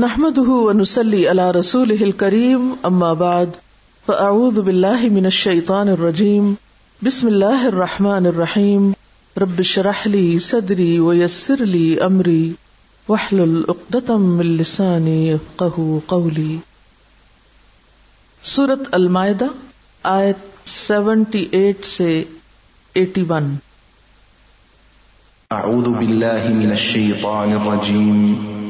نحمده ونسلي على رسوله الكريم، أما بعد، فأعوذ بالله من الشيطان الرجيم، بسم الله الرحمن الرحيم، رب اشرح لي صدري ويسر لي أمري، واحلل عقدة من لساني يفقهوا قولي. سورة المائدة آیت 78 سے 81 أعوذ بالله من الشيطان الرجيم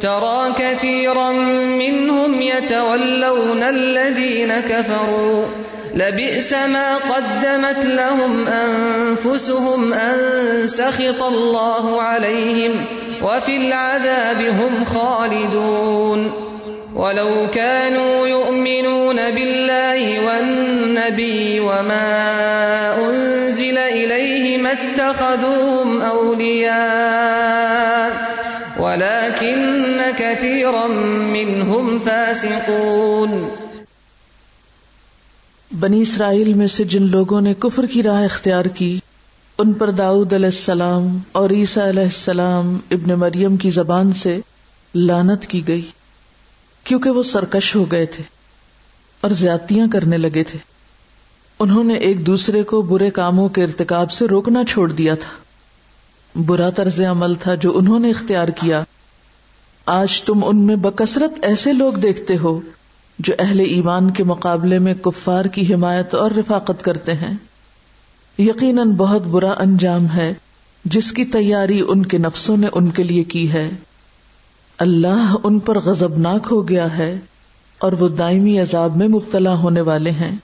ترى كثيرا منهم يتولون الذين كفروا. لبئس ما قدمت لهم أنفسهم أن سخط الله عليهم وفي العذاب هم خالدون. ولو كانوا يؤمنون بالله والنبي وما أنزل إليه ما اتخذوهم أولياء. ولكن كثيرا منهم فاسقون. بنی اسرائیل میں سے جن لوگوں نے کفر کی راہ اختیار کی، ان پر داؤد علیہ السلام اور عیسیٰ علیہ السلام ابن مریم کی زبان سے لانت کی گئی، کیونکہ وہ سرکش ہو گئے تھے اور زیادتیاں کرنے لگے تھے۔ انہوں نے ایک دوسرے کو برے کاموں کے ارتکاب سے روکنا چھوڑ دیا تھا۔ برا طرز عمل تھا جو انہوں نے اختیار کیا۔ آج تم ان میں بکثرت ایسے لوگ دیکھتے ہو جو اہل ایمان کے مقابلے میں کفار کی حمایت اور رفاقت کرتے ہیں۔ یقیناً بہت برا انجام ہے جس کی تیاری ان کے نفسوں نے ان کے لیے کی ہے۔ اللہ ان پر غزبناک ہو گیا ہے اور وہ دائمی عذاب میں مبتلا ہونے والے ہیں۔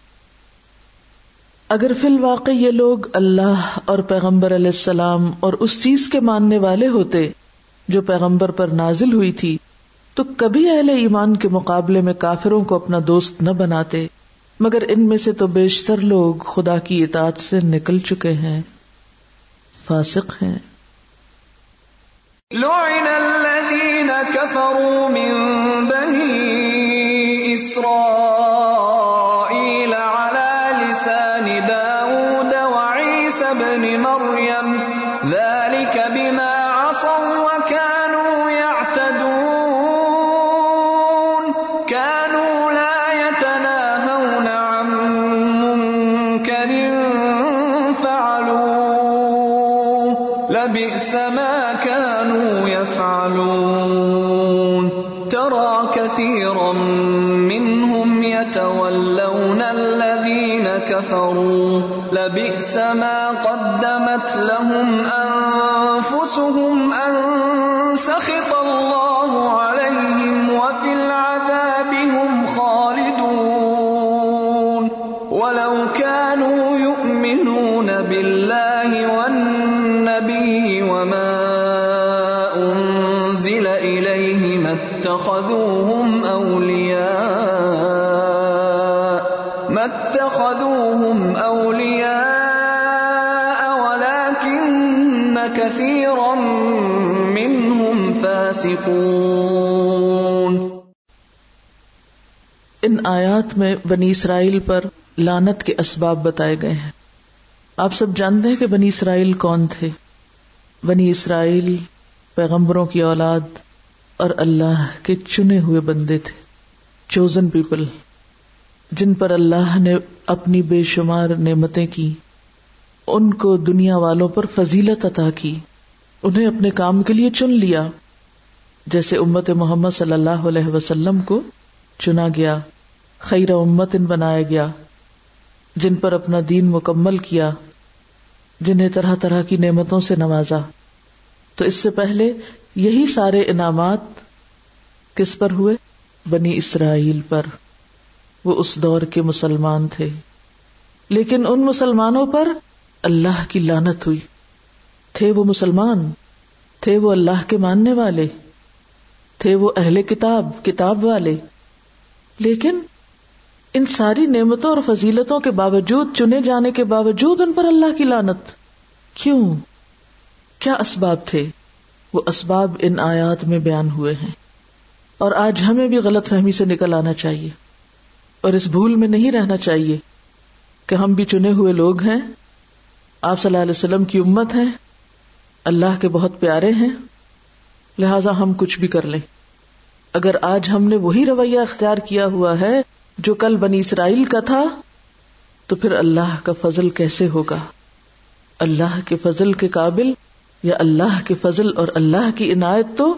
اگر فی الواقع یہ لوگ اللہ اور پیغمبر علیہ السلام اور اس چیز کے ماننے والے ہوتے جو پیغمبر پر نازل ہوئی تھی، تو کبھی اہل ایمان کے مقابلے میں کافروں کو اپنا دوست نہ بناتے۔ مگر ان میں سے تو بیشتر لوگ خدا کی اطاعت سے نکل چکے ہیں، فاسق ہیں۔ لعن الذين كفروا من بني إسرائيل لسان داود وعيسى بن مريم ذلك بما عصوا وكانوا يعتدون كانوا لا يتناهون عن منكر فعلوه لبئس ما كفروا لبئس ما قدمت لهم آیات میں بنی اسرائیل پر لانت کے اسباب بتائے گئے ہیں۔ آپ سب جانتے ہیں کہ بنی اسرائیل کون تھے؟ بنی اسرائیل پیغمبروں کی اولاد اور اللہ کے چنے ہوئے بندے تھے، چوزن پیپل، جن پر اللہ نے اپنی بے شمار نعمتیں کی۔ ان کو دنیا والوں پر فضیلت عطا کی۔ انہیں اپنے کام کے لیے چن لیا، جیسے امت محمد صلی اللہ علیہ وسلم کو چنا گیا۔ خیر امت ان بنایا گیا، جن پر اپنا دین مکمل کیا، جنہیں طرح طرح کی نعمتوں سے نوازا۔ تو اس سے پہلے یہی سارے انعامات کس پر ہوئے؟ بنی اسرائیل پر۔ وہ اس دور کے مسلمان تھے۔ لیکن ان مسلمانوں پر اللہ کی لانت ہوئی۔ تھے وہ مسلمان، تھے وہ اللہ کے ماننے والے، تھے وہ اہل کتاب کتاب والے۔ لیکن ان ساری نعمتوں اور فضیلتوں کے باوجود چنے جانے کے باوجود ان پر اللہ کی لانت کیوں؟ کیا اسباب تھے؟ وہ اسباب ان آیات میں بیان ہوئے ہیں۔ اور آج ہمیں بھی غلط فہمی سے نکل آنا چاہیے۔ اور اس بھول میں نہیں رہنا چاہیے کہ ہم بھی چنے ہوئے لوگ ہیں۔ آپ صلی اللہ علیہ وسلم کی امت ہے اللہ کے بہت پیارے ہیں۔ لہذا ہم کچھ بھی کر لیں۔ اگر آج ہم نے وہی رویہ اختیار کیا ہوا ہے جو کل بنی اسرائیل کا تھا، تو پھر اللہ کا فضل کیسے ہوگا؟ اللہ کے فضل کے قابل یا اللہ کے فضل اور اللہ کی عنایت تو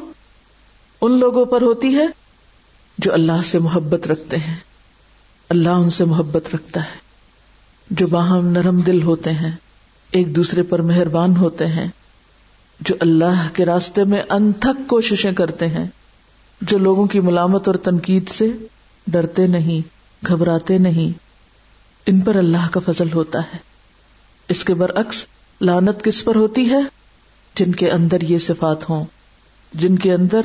ان لوگوں پر ہوتی ہے جو اللہ سے محبت رکھتے ہیں۔ اللہ ان سے محبت رکھتا ہے، جو باہم نرم دل ہوتے ہیں، ایک دوسرے پر مہربان ہوتے ہیں، جو اللہ کے راستے میں انتھک کوششیں کرتے ہیں، جو لوگوں کی ملامت اور تنقید سے ڈرتے نہیں، گھبراتے نہیں۔ ان پر اللہ کا فضل ہوتا ہے۔ اس کے برعکس لانت کس پر ہوتی ہے؟ جن کے اندر یہ صفات ہوں۔ جن کے اندر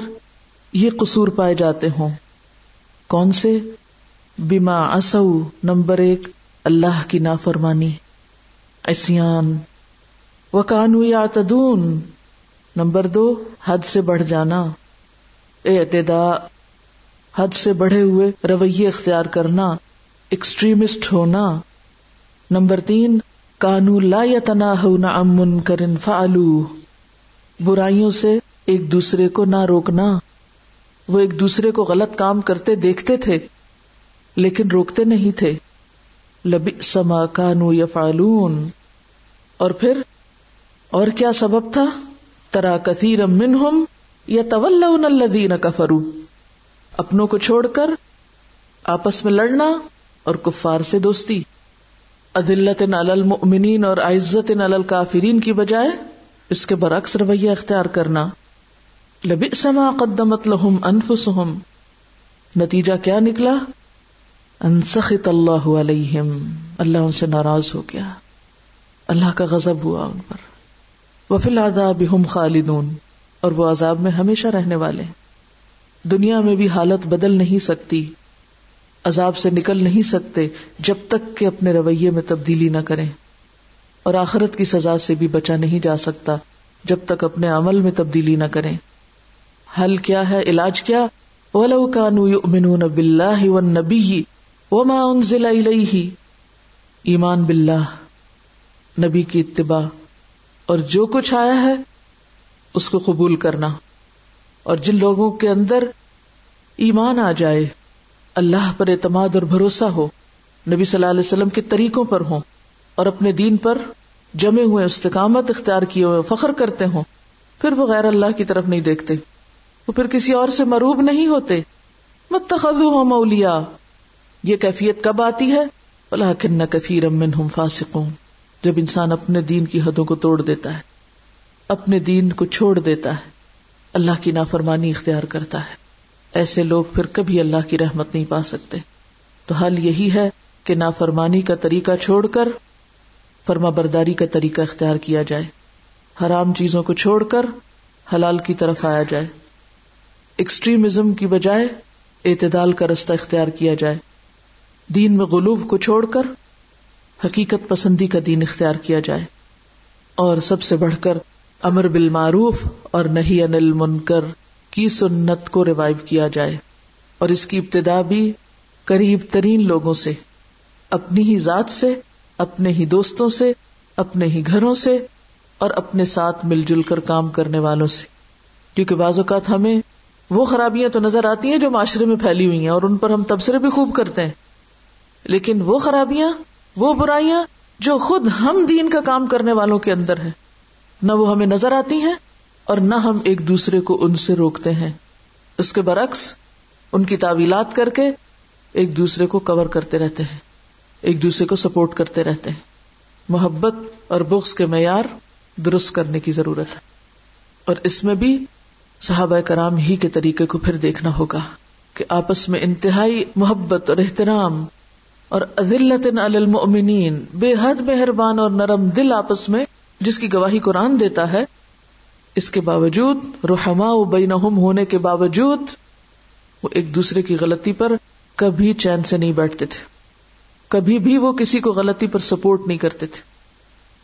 یہ قصور پائے جاتے ہوں۔ کون سے؟ بیما اصو نمبر ایک، اللہ کی نافرمانی۔ اسیان و کانو یا تدون نمبر دو، حد سے بڑھ جانا۔ اعتدا حد سے بڑھے ہوئے رویے اختیار کرنا ایکسٹریمسٹ ہونا۔ نمبر تین، کانو لا تنا ہونا امن کرن فالو برائیوں سے ایک دوسرے کو نہ روکنا۔ وہ ایک دوسرے کو غلط کام کرتے دیکھتے تھے، لیکن روکتے نہیں تھے۔ لبی سما کانو یا فالون اور پھر، اور کیا سبب تھا؟ ترا کثیر منہم یا طول الذین کفروا۔ اپنوں کو چھوڑ کر آپس میں لڑنا اور کفار سے دوستی۔ عدلت المؤمنین اور عزت الکافرین کی بجائے اس کے برعکس رویہ اختیار کرنا۔ لبی سما قدمت لہم انفسہم نتیجہ کیا نکلا؟ انسخت اللہ علیہم۔ اللہ ان سے ناراض ہو گیا۔ اللہ کا غضب ہوا ان پر۔ وفی العذاب ہم خالدون۔ اور وہ عذاب میں ہمیشہ رہنے والے۔ دنیا میں بھی حالت بدل نہیں سکتی، عذاب سے نکل نہیں سکتے جب تک کہ اپنے رویے میں تبدیلی نہ کریں۔ اور آخرت کی سزا سے بھی بچا نہیں جا سکتا جب تک اپنے عمل میں تبدیلی نہ کریں۔ حل کیا ہے؟ علاج کیا؟ ولو كانوا يؤمنون بالله والنبي وما انزل اليه ایمان باللہ، نبی کی اتباع۔ اور جو کچھ آیا ہے، اس کو قبول کرنا۔ اور جن لوگوں کے اندر ایمان آ جائے، اللہ پر اعتماد اور بھروسہ ہو، نبی صلی اللہ علیہ وسلم کے طریقوں پر ہوں اور اپنے دین پر جمے ہوئے استقامت اختیار کیے ہوئے فخر کرتے ہوں، پھر وہ غیر اللہ کی طرف نہیں دیکھتے۔ وہ پھر کسی اور سے مروب نہیں ہوتے۔ متخذ ہو مولیا یہ کیفیت کب آتی ہے؟ اللہ کن کثیر امن ہوں فاسکوں جب انسان اپنے دین کی حدوں کو توڑ دیتا ہے، اپنے دین کو چھوڑ دیتا ہے۔ اللہ کی نافرمانی اختیار کرتا ہے۔ ایسے لوگ پھر کبھی اللہ کی رحمت نہیں پا سکتے۔ تو حل یہی ہے کہ نافرمانی کا طریقہ چھوڑ کر فرما برداری کا طریقہ اختیار کیا جائے۔ حرام چیزوں کو چھوڑ کر حلال کی طرف آیا جائے۔ ایکسٹریمزم کی بجائے اعتدال کا رستہ اختیار کیا جائے۔ دین میں غلوب کو چھوڑ کر حقیقت پسندی کا دین اختیار کیا جائے۔ اور سب سے بڑھ کر امر بالمعروف اور نہیں انل منکر کی سنت کو ریوائو کیا جائے اور اس کی ابتدا بھی قریب ترین لوگوں سے، اپنی ہی ذات سے، اپنے ہی دوستوں سے، اپنے ہی گھروں سے اور اپنے ساتھ مل جل کر کام کرنے والوں سے۔ کیونکہ بعض اوقات ہمیں وہ خرابیاں تو نظر آتی ہیں جو معاشرے میں پھیلی ہوئی ہیں اور ان پر ہم تبصرے بھی خوب کرتے ہیں۔ لیکن وہ خرابیاں، وہ برائیاں جو خود ہم دین کا کام کرنے والوں کے اندر ہے نہ وہ ہمیں نظر آتی ہیں اور نہ ہم ایک دوسرے کو ان سے روکتے ہیں۔ اس کے برعکس، ان کی تعویلات کر کے ایک دوسرے کو کور کرتے رہتے ہیں، ایک دوسرے کو سپورٹ کرتے رہتے ہیں۔ محبت اور بغض کے معیار درست کرنے کی ضرورت ہے۔ اور اس میں بھی صحابہ کرام ہی کے طریقے کو پھر دیکھنا ہوگا کہ آپس میں انتہائی محبت اور احترام اور عدلت بے حد مہربان اور نرم دل آپس میں جس کی گواہی قرآن دیتا ہے، اس کے باوجود رحما و بینہم ہونے کے باوجود وہ ایک دوسرے کی غلطی پر کبھی چین سے نہیں بیٹھتے تھے۔ کبھی بھی وہ کسی کو غلطی پر سپورٹ نہیں کرتے تھے۔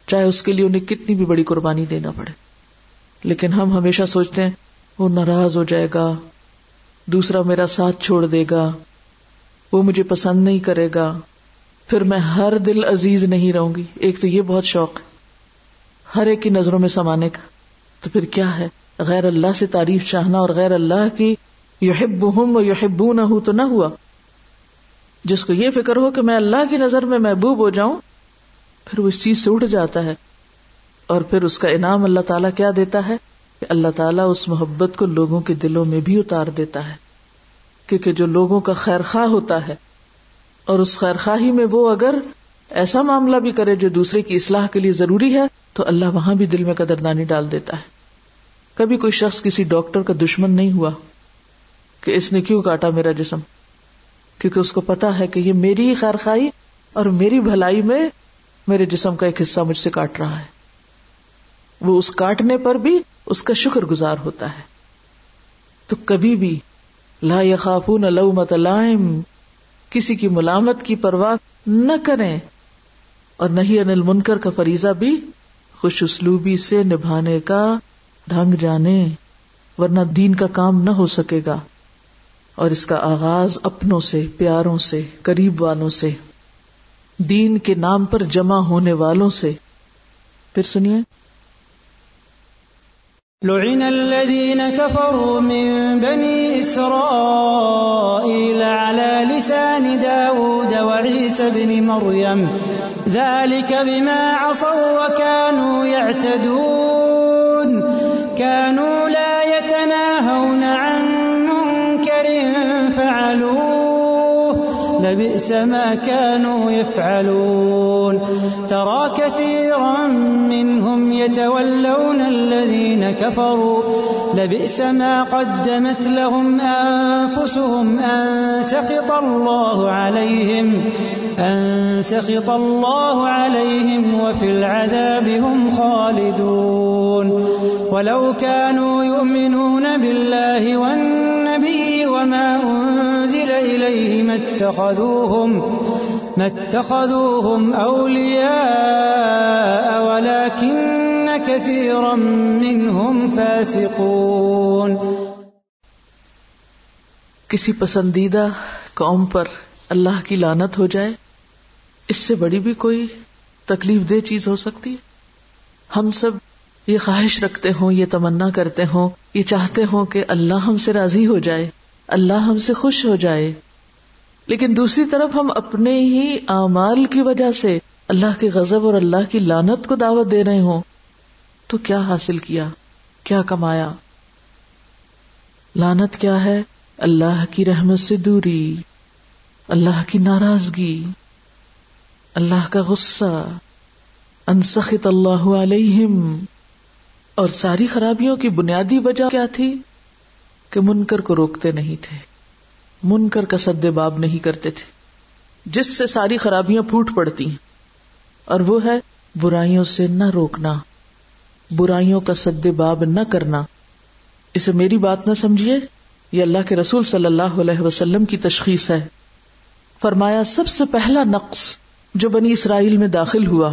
چاہے اس کے لیے انہیں کتنی بھی بڑی قربانی دینا پڑے۔ لیکن ہم ہمیشہ سوچتے ہیں، وہ ناراض ہو جائے گا، دوسرا میرا ساتھ چھوڑ دے گا، وہ مجھے پسند نہیں کرے گا۔ پھر میں ہر دل عزیز نہیں رہوں گی۔ ایک تو یہ بہت شوق ہے۔ ہر ایک کی نظروں میں سمانے کا۔ تو پھر کیا ہے؟ غیر اللہ سے تعریف چاہنا اور غیر اللہ کی یحب ہوں نہ ہوں تو نہ ہوا۔ جس کو یہ فکر ہو کہ میں اللہ کی نظر میں محبوب ہو جاؤں، پھر وہ اس چیز سے اٹھ جاتا ہے۔ اور پھر اس کا انعام اللہ تعالیٰ کیا دیتا ہے؟ کہ اللہ تعالیٰ اس محبت کو لوگوں کے دلوں میں بھی اتار دیتا ہے۔ کیونکہ جو لوگوں کا خیر خواہ ہوتا ہے، اور اس خیر خواہی میں وہ اگر ایسا معاملہ بھی کرے جو دوسرے کی اصلاح کے لیے ضروری ہے تو اللہ وہاں بھی دل میں قدردانی ڈال دیتا ہے۔ کبھی کوئی شخص کسی ڈاکٹر کا دشمن نہیں ہوا کہ اس نے کیوں کاٹا میرا جسم؟ کیونکہ اس کو پتا ہے کہ یہ میری ہی خیر خائی اور میری بھلائی میں میرے جسم کا ایک حصہ مجھ سے کاٹ رہا ہے۔ وہ اس کاٹنے پر بھی اس کا شکر گزار ہوتا ہے۔ تو کبھی بھی لا یخافون لومت لائم، کسی کی ملامت کی پرواہ نہ کریں اور نہیں انل منکر کا فریضہ بھی خوش اسلوبی سے نبھانے کا ڈھنگ جانے، ورنہ دین کا کام نہ ہو سکے گا۔ اور اس کا آغاز اپنوں سے، پیاروں سے، قریب والوں سے۔ دین کے نام پر جمع ہونے والوں سے۔ پھر سنیے۔ لعن الذين كفروا من بني إسرائيل على لسان داود وعيسى بن مريم ذلك بما عصوا وكانوا يعتدون. كانوا لبئس ما كانوا يفعلون. ترى كثيرا منهم يتولون الذين كفروا. لبئس ما قدمت لهم أنفسهم أن سخط الله عليهم، أن سخط الله عليهم وفي العذاب هم خالدون. ولو كانوا يؤمنون بالله والنبي وما أنزل إليه ما اتخذوهم ما اتخذوهم أولياء ولكن كثيرا منهم فاسقون۔ کسی پسندیدہ قوم پر اللہ کی لانت ہو جائے، اس سے بڑی بھی کوئی تکلیف دہ چیز ہو سکتی؟ ہم سب یہ خواہش رکھتے ہوں، یہ تمنا کرتے ہوں، یہ چاہتے ہوں کہ اللہ ہم سے راضی ہو جائے، اللہ ہم سے خوش ہو جائے۔ لیکن دوسری طرف ہم اپنے ہی اعمال کی وجہ سے اللہ کے غضب اور اللہ کی لانت کو دعوت دے رہے ہوں۔ تو کیا حاصل کیا؟ کیا کمایا؟ لانت کیا ہے؟ اللہ کی رحمت سے دوری، اللہ کی ناراضگی، اللہ کا غصہ۔ انسخت اللہ علیہم۔ اور ساری خرابیوں کی بنیادی وجہ کیا تھی؟ کہ منکر کو روکتے نہیں تھے۔ منکر کا سد باب نہیں کرتے تھے۔ جس سے ساری خرابیاں پھوٹ پڑتی ہیں۔ اور وہ ہے برائیوں سے نہ روکنا۔ برائیوں کا سد باب نہ کرنا۔ اسے میری بات نہ سمجھیے۔ یہ اللہ کے رسول صلی اللہ علیہ وسلم کی تشخیص ہے۔ فرمایا، سب سے پہلا نقص جو بنی اسرائیل میں داخل ہوا،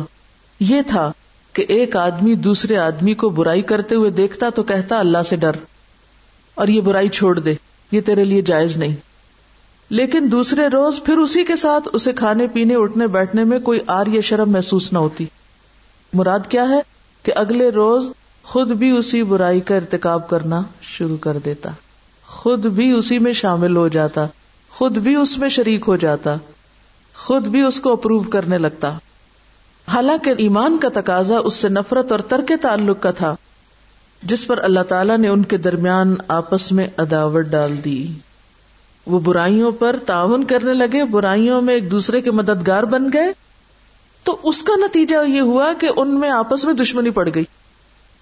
یہ تھا کہ ایک آدمی دوسرے آدمی کو برائی کرتے ہوئے دیکھتا تو کہتا اللہ سے ڈر، اور یہ برائی چھوڑ دے، یہ تیرے لیے جائز نہیں۔ لیکن دوسرے روز پھر اسی کے ساتھ اسے کھانے، پینے، اٹھنے، بیٹھنے میں کوئی آر یا شرم محسوس نہ ہوتی۔ مراد کیا ہے؟ کہ اگلے روز خود بھی اسی برائی کا ارتکاب کرنا شروع کر دیتا۔ خود بھی اسی میں شامل ہو جاتا، خود بھی اس میں شریک ہو جاتا، خود بھی اس کو اپروو کرنے لگتا۔ حالانکہ ایمان کا تقاضا اس سے نفرت اور ترک تعلق کا تھا، جس پر اللہ تعالیٰ نے ان کے درمیان آپس میں عداوت ڈال دی۔ وہ برائیوں پر تعاون کرنے لگے، برائیوں میں ایک دوسرے کے مددگار بن گئے۔ تو اس کا نتیجہ یہ ہوا کہ ان میں آپس میں دشمنی پڑ گئی۔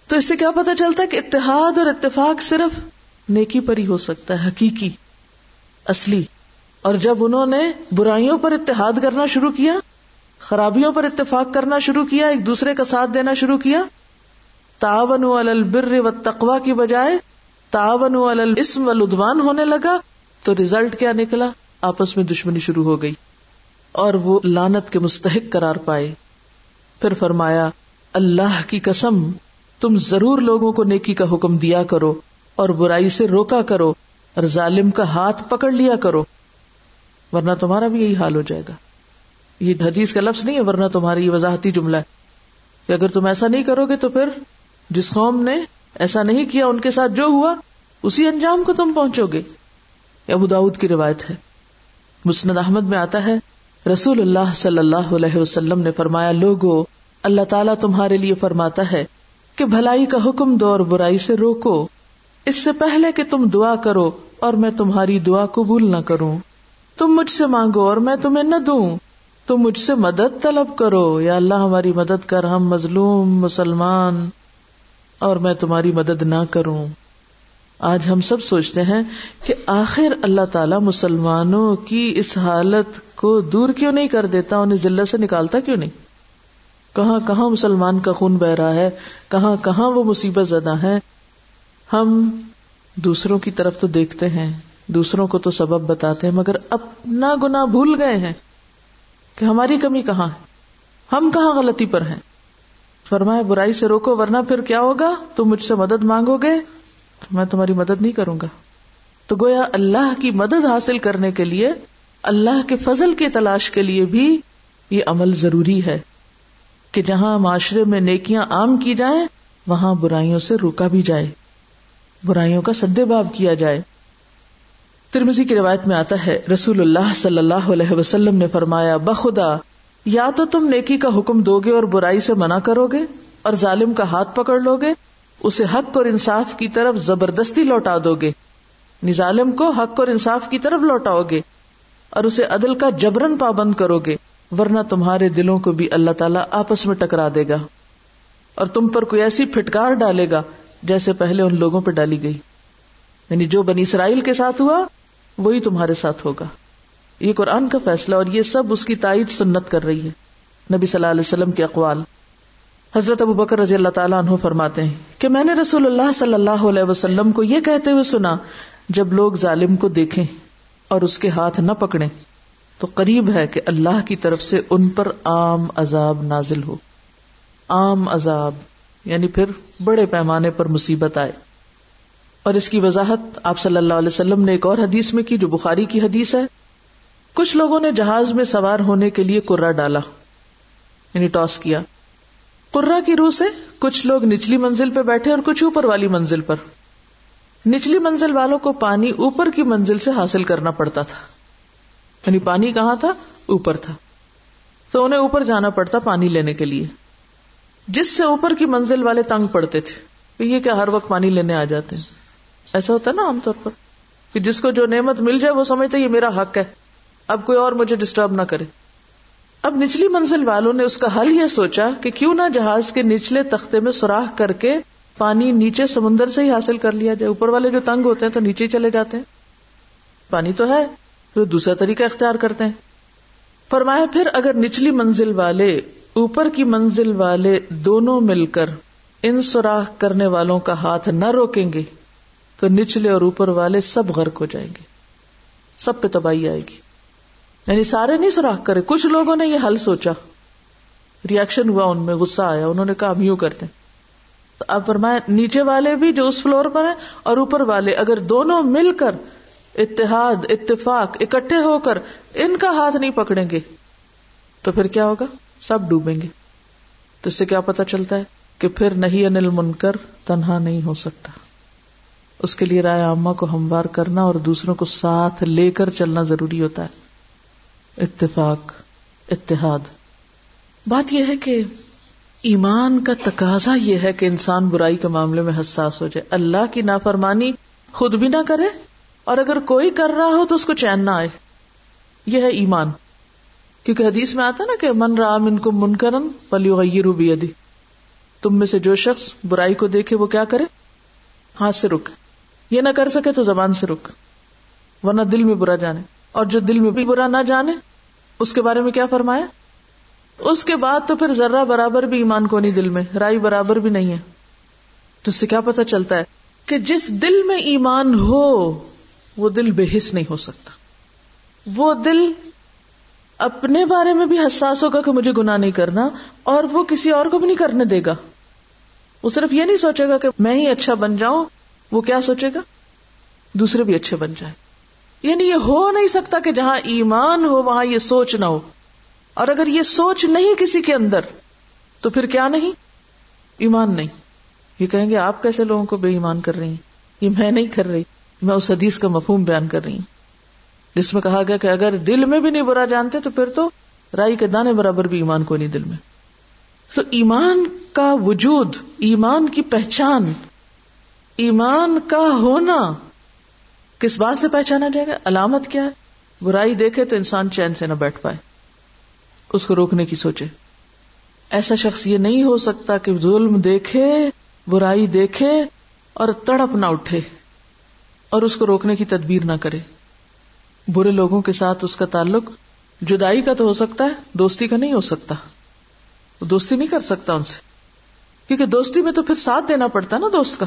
تو اس سے کیا پتا چلتا ہے کہ اتحاد اور اتفاق صرف نیکی پر ہی ہو سکتا ہے، حقیقی، اصلی۔ اور جب انہوں نے برائیوں پر اتحاد کرنا شروع کیا خرابیوں پر اتفاق کرنا شروع کیا، ایک دوسرے کا ساتھ دینا شروع کیا۔ تعاون البر و تقوا کی بجائے تعاون الاسم والعدوان ہونے لگا تو ریزلٹ کیا نکلا؟ آپس میں دشمنی شروع ہو گئی اور وہ لانت کے مستحق قرار پائے۔ پھر فرمایا، اللہ کی قسم، تم ضرور لوگوں کو نیکی کا حکم دیا کرو اور برائی سے روکا کرو اور ظالم کا ہاتھ پکڑ لیا کرو، ورنہ تمہارا بھی یہی حال ہو جائے گا۔ یہ حدیث کا لفظ نہیں ہے، ورنہ تمہاری یہ وضاحتی جملہ ہے۔ کہ اگر تم ایسا نہیں کرو گے تو پھر جس قوم نے ایسا نہیں کیا، ان کے ساتھ جو ہوا، اسی انجام کو تم پہنچو گے۔ ابو داود کی روایت ہے۔ مسند احمد میں آتا ہے، رسول اللہ صلی اللہ علیہ وسلم نے فرمایا، لوگو، اللہ تعالیٰ تمہارے لیے فرماتا ہے کہ بھلائی کا حکم دو اور برائی سے روکو۔ اس سے پہلے کہ تم دعا کرو اور میں تمہاری دعا قبول نہ کروں۔ تم مجھ سے مانگو اور میں تمہیں نہ دوں۔ تم مجھ سے مدد طلب کرو۔ یا اللہ، ہماری مدد کر۔ ہم مظلوم، مسلمان، اور میں تمہاری مدد نہ کروں۔ آج ہم سب سوچتے ہیں کہ آخر اللہ تعالی مسلمانوں کی اس حالت کو دور کیوں نہیں کر دیتا، انہیں ذلت سے نکالتا کیوں نہیں؟ کہاں کہاں مسلمان کا خون بہ رہا ہے؟ کہاں کہاں وہ مصیبت زدہ ہے؟ ہم دوسروں کی طرف تو دیکھتے ہیں، دوسروں کو تو سبب بتاتے ہیں، مگر اپنا گنا بھول گئے ہیں۔ کہ ہماری کمی کہاں ہے؟ ہم کہاں غلطی پر ہیں؟ فرمائے برائی سے روکو، ورنہ پھر کیا ہوگا؟ تم مجھ سے مدد مانگو گے؟ میں تمہاری مدد نہیں کروں گا۔ تو گویا اللہ کی مدد حاصل کرنے کے لیے، اللہ کے فضل کی تلاش کے لیے بھی یہ عمل ضروری ہے کہ جہاں معاشرے میں نیکیاں عام کی جائیں، وہاں برائیوں سے روکا بھی جائے۔ برائیوں کا سدے باب کیا جائے۔ ترمزی کی روایت میں آتا ہے، رسول اللہ صلی اللہ علیہ وسلم نے فرمایا، بخدا، یا تو تم نیکی کا حکم دو گے اور برائی سے منع کرو گے اور ظالم کا ہاتھ پکڑ لو گے اسے حق اور انصاف کی طرف زبردستی لوٹا دو گے یعنی ظالم کو حق اور انصاف کی طرف لوٹاؤ گے اور اسے عدل کا جبرن پابند کرو گے ورنہ تمہارے دلوں کو بھی اللہ تعالیٰ آپس میں ٹکرا دے گا۔ اور تم پر کوئی ایسی پھٹکار ڈالے گا جیسے پہلے ان لوگوں پہ ڈالی گئی۔ یعنی جو بنی اسرائیل کے ساتھ ہوا وہی تمہارے ساتھ ہوگا۔ یہ قرآن کا فیصلہ اور یہ سب اس کی تائید سنت کر رہی ہے۔ نبی صلی اللہ علیہ وسلم کے اقوال۔ حضرت ابو بکر رضی اللہ تعالیٰ عنہ فرماتے ہیں کہ میں نے رسول اللہ صلی اللہ علیہ وسلم کو یہ کہتے ہوئے سنا، جب لوگ ظالم کو دیکھیں اور اس کے ہاتھ نہ پکڑے تو قریب ہے کہ اللہ کی طرف سے ان پر عام عذاب نازل ہو۔ عام عذاب یعنی پھر بڑے پیمانے پر مصیبت آئے۔ اور اس کی وضاحت آپ صلی اللہ علیہ وسلم نے ایک اور حدیث میں کی جو بخاری کی حدیث ہے۔ کچھ لوگوں نے جہاز میں سوار ہونے کے لیے کرا ڈالا یعنی ٹاس کیا۔ قرا کی روح سے کچھ لوگ نچلی منزل پہ بیٹھے اور کچھ اوپر والی منزل پر۔ نچلی منزل والوں کو پانی اوپر کی منزل سے حاصل کرنا پڑتا تھا۔ یعنی پانی کہاں تھا؟ اوپر تھا۔ تو انہیں اوپر جانا پڑتا پانی لینے کے لیے۔ جس سے اوپر کی منزل والے تنگ پڑتے تھے۔ یہ کیا ہر وقت پانی لینے آ جاتے ہیں۔ ایسا ہوتا ہے نا عام طور پر کہ جس کو جو نعمت مل جائے وہ سمجھتے یہ میرا حق ہے، اب کوئی اور مجھے ڈسٹرب نہ کرے۔ اب نچلی منزل والوں نے اس کا حل یہ سوچا کہ کیوں نہ جہاز کے نچلے تختے میں سوراخ کر کے پانی نیچے سمندر سے ہی حاصل کر لیا جائے۔ اوپر والے جو تنگ ہوتے ہیں تو نیچے چلے جاتے ہیں۔ پانی تو ہے تو دوسرا طریقہ اختیار کرتے ہیں۔ فرمایا، پھر اگر نچلی منزل والے، اوپر کی منزل والے دونوں مل کر ان سوراخ کرنے والوں کا ہاتھ نہ روکیں گے تو نچلے اور اوپر والے سب غرق ہو جائیں گے۔ سب پہ تباہی آئے گی۔ یعنی سارے نہیں سوراخ کرے، کچھ لوگوں نے یہ حل سوچا۔ ریئیکشن ہوا ان میں، غصہ آیا، انہوں نے کہا ہم یوں کرتے تو اب فرمایا، نیچے والے بھی جو اس فلور پر ہیں اور اوپر والے، اگر دونوں مل کر اتحاد، اتفاق، اکٹھے ہو کر ان کا ہاتھ نہیں پکڑیں گے، تو پھر کیا ہوگا؟ سب ڈوبیں گے۔ تو اس سے کیا پتا چلتا ہے کہ پھر نہیں انل منکر تنہا نہیں ہو سکتا۔ اس کے لیے رائے عامہ کو ہموار کرنا اور دوسروں کو ساتھ لے کر چلنا ضروری ہوتا ہے۔ اتفاق، اتحاد۔ بات یہ ہے کہ ایمان کا تقاضا یہ ہے کہ انسان برائی کے معاملے میں حساس ہو جائے۔ اللہ کی نافرمانی خود بھی نہ کرے اور اگر کوئی کر رہا ہو تو اس کو چین نہ آئے۔ یہ ہے ایمان۔ کیونکہ حدیث میں آتا نا کہ من رام ان کو منکرن پلی روبی ادی تم میں سے جو شخص برائی کو دیکھے وہ کیا کرے؟ ہاتھ سے رک یہ نہ کر سکے تو زبان سے رک، ورنہ دل میں برا جانے۔ اور جو دل میں بھی برا نہ جانے، اس کے بارے میں کیا فرمایا؟ اس کے بعد تو پھر ذرہ برابر بھی ایمان کو نہیں دل میں رائی برابر بھی نہیں ہے۔ تو اس سے کیا پتا چلتا ہے کہ جس دل میں ایمان ہو، وہ دل بے حص نہیں ہو سکتا۔ وہ دل اپنے بارے میں بھی حساس ہوگا کہ مجھے گناہ نہیں کرنا، اور وہ کسی اور کو بھی نہیں کرنے دے گا۔ وہ صرف یہ نہیں سوچے گا کہ میں ہی اچھا بن جاؤں وہ کیا سوچے گا؟ دوسرے بھی اچھے بن جائے یعنی یہ ہو نہیں سکتا کہ جہاں ایمان ہو، وہاں یہ سوچ نہ ہو۔ اور اگر یہ سوچ نہیں کسی کے اندر، تو پھر کیا نہیں؟ ایمان نہیں۔ یہ کہیں گے، آپ کیسے لوگوں کو بے ایمان کر رہی ہیں؟ یہ میں نہیں کر رہی، میں اس حدیث کا مفہوم بیان کر رہی ہوں۔ جس میں کہا گیا کہ اگر دل میں بھی نہیں برا جانتے، تو پھر تو رائی کے دانے برابر بھی ایمان کو نہیں دل میں۔ تو ایمان کا وجود، ایمان کی پہچان ایمان کا ہونا کس بات سے پہچانا جائے گا؟ علامت کیا ہے؟ برائی دیکھے تو انسان چین سے نہ بیٹھ پائے، اس کو روکنے کی سوچے۔ ایسا شخص یہ نہیں ہو سکتا کہ ظلم دیکھے، برائی دیکھے اور تڑپ نہ اٹھے اور اس کو روکنے کی تدبیر نہ کرے۔ برے لوگوں کے ساتھ اس کا تعلق جدائی کا تو ہو سکتا ہے، دوستی کا نہیں ہو سکتا۔ دوستی نہیں کر سکتا ان سے، کیونکہ دوستی میں تو پھر ساتھ دینا پڑتا نا دوست کا۔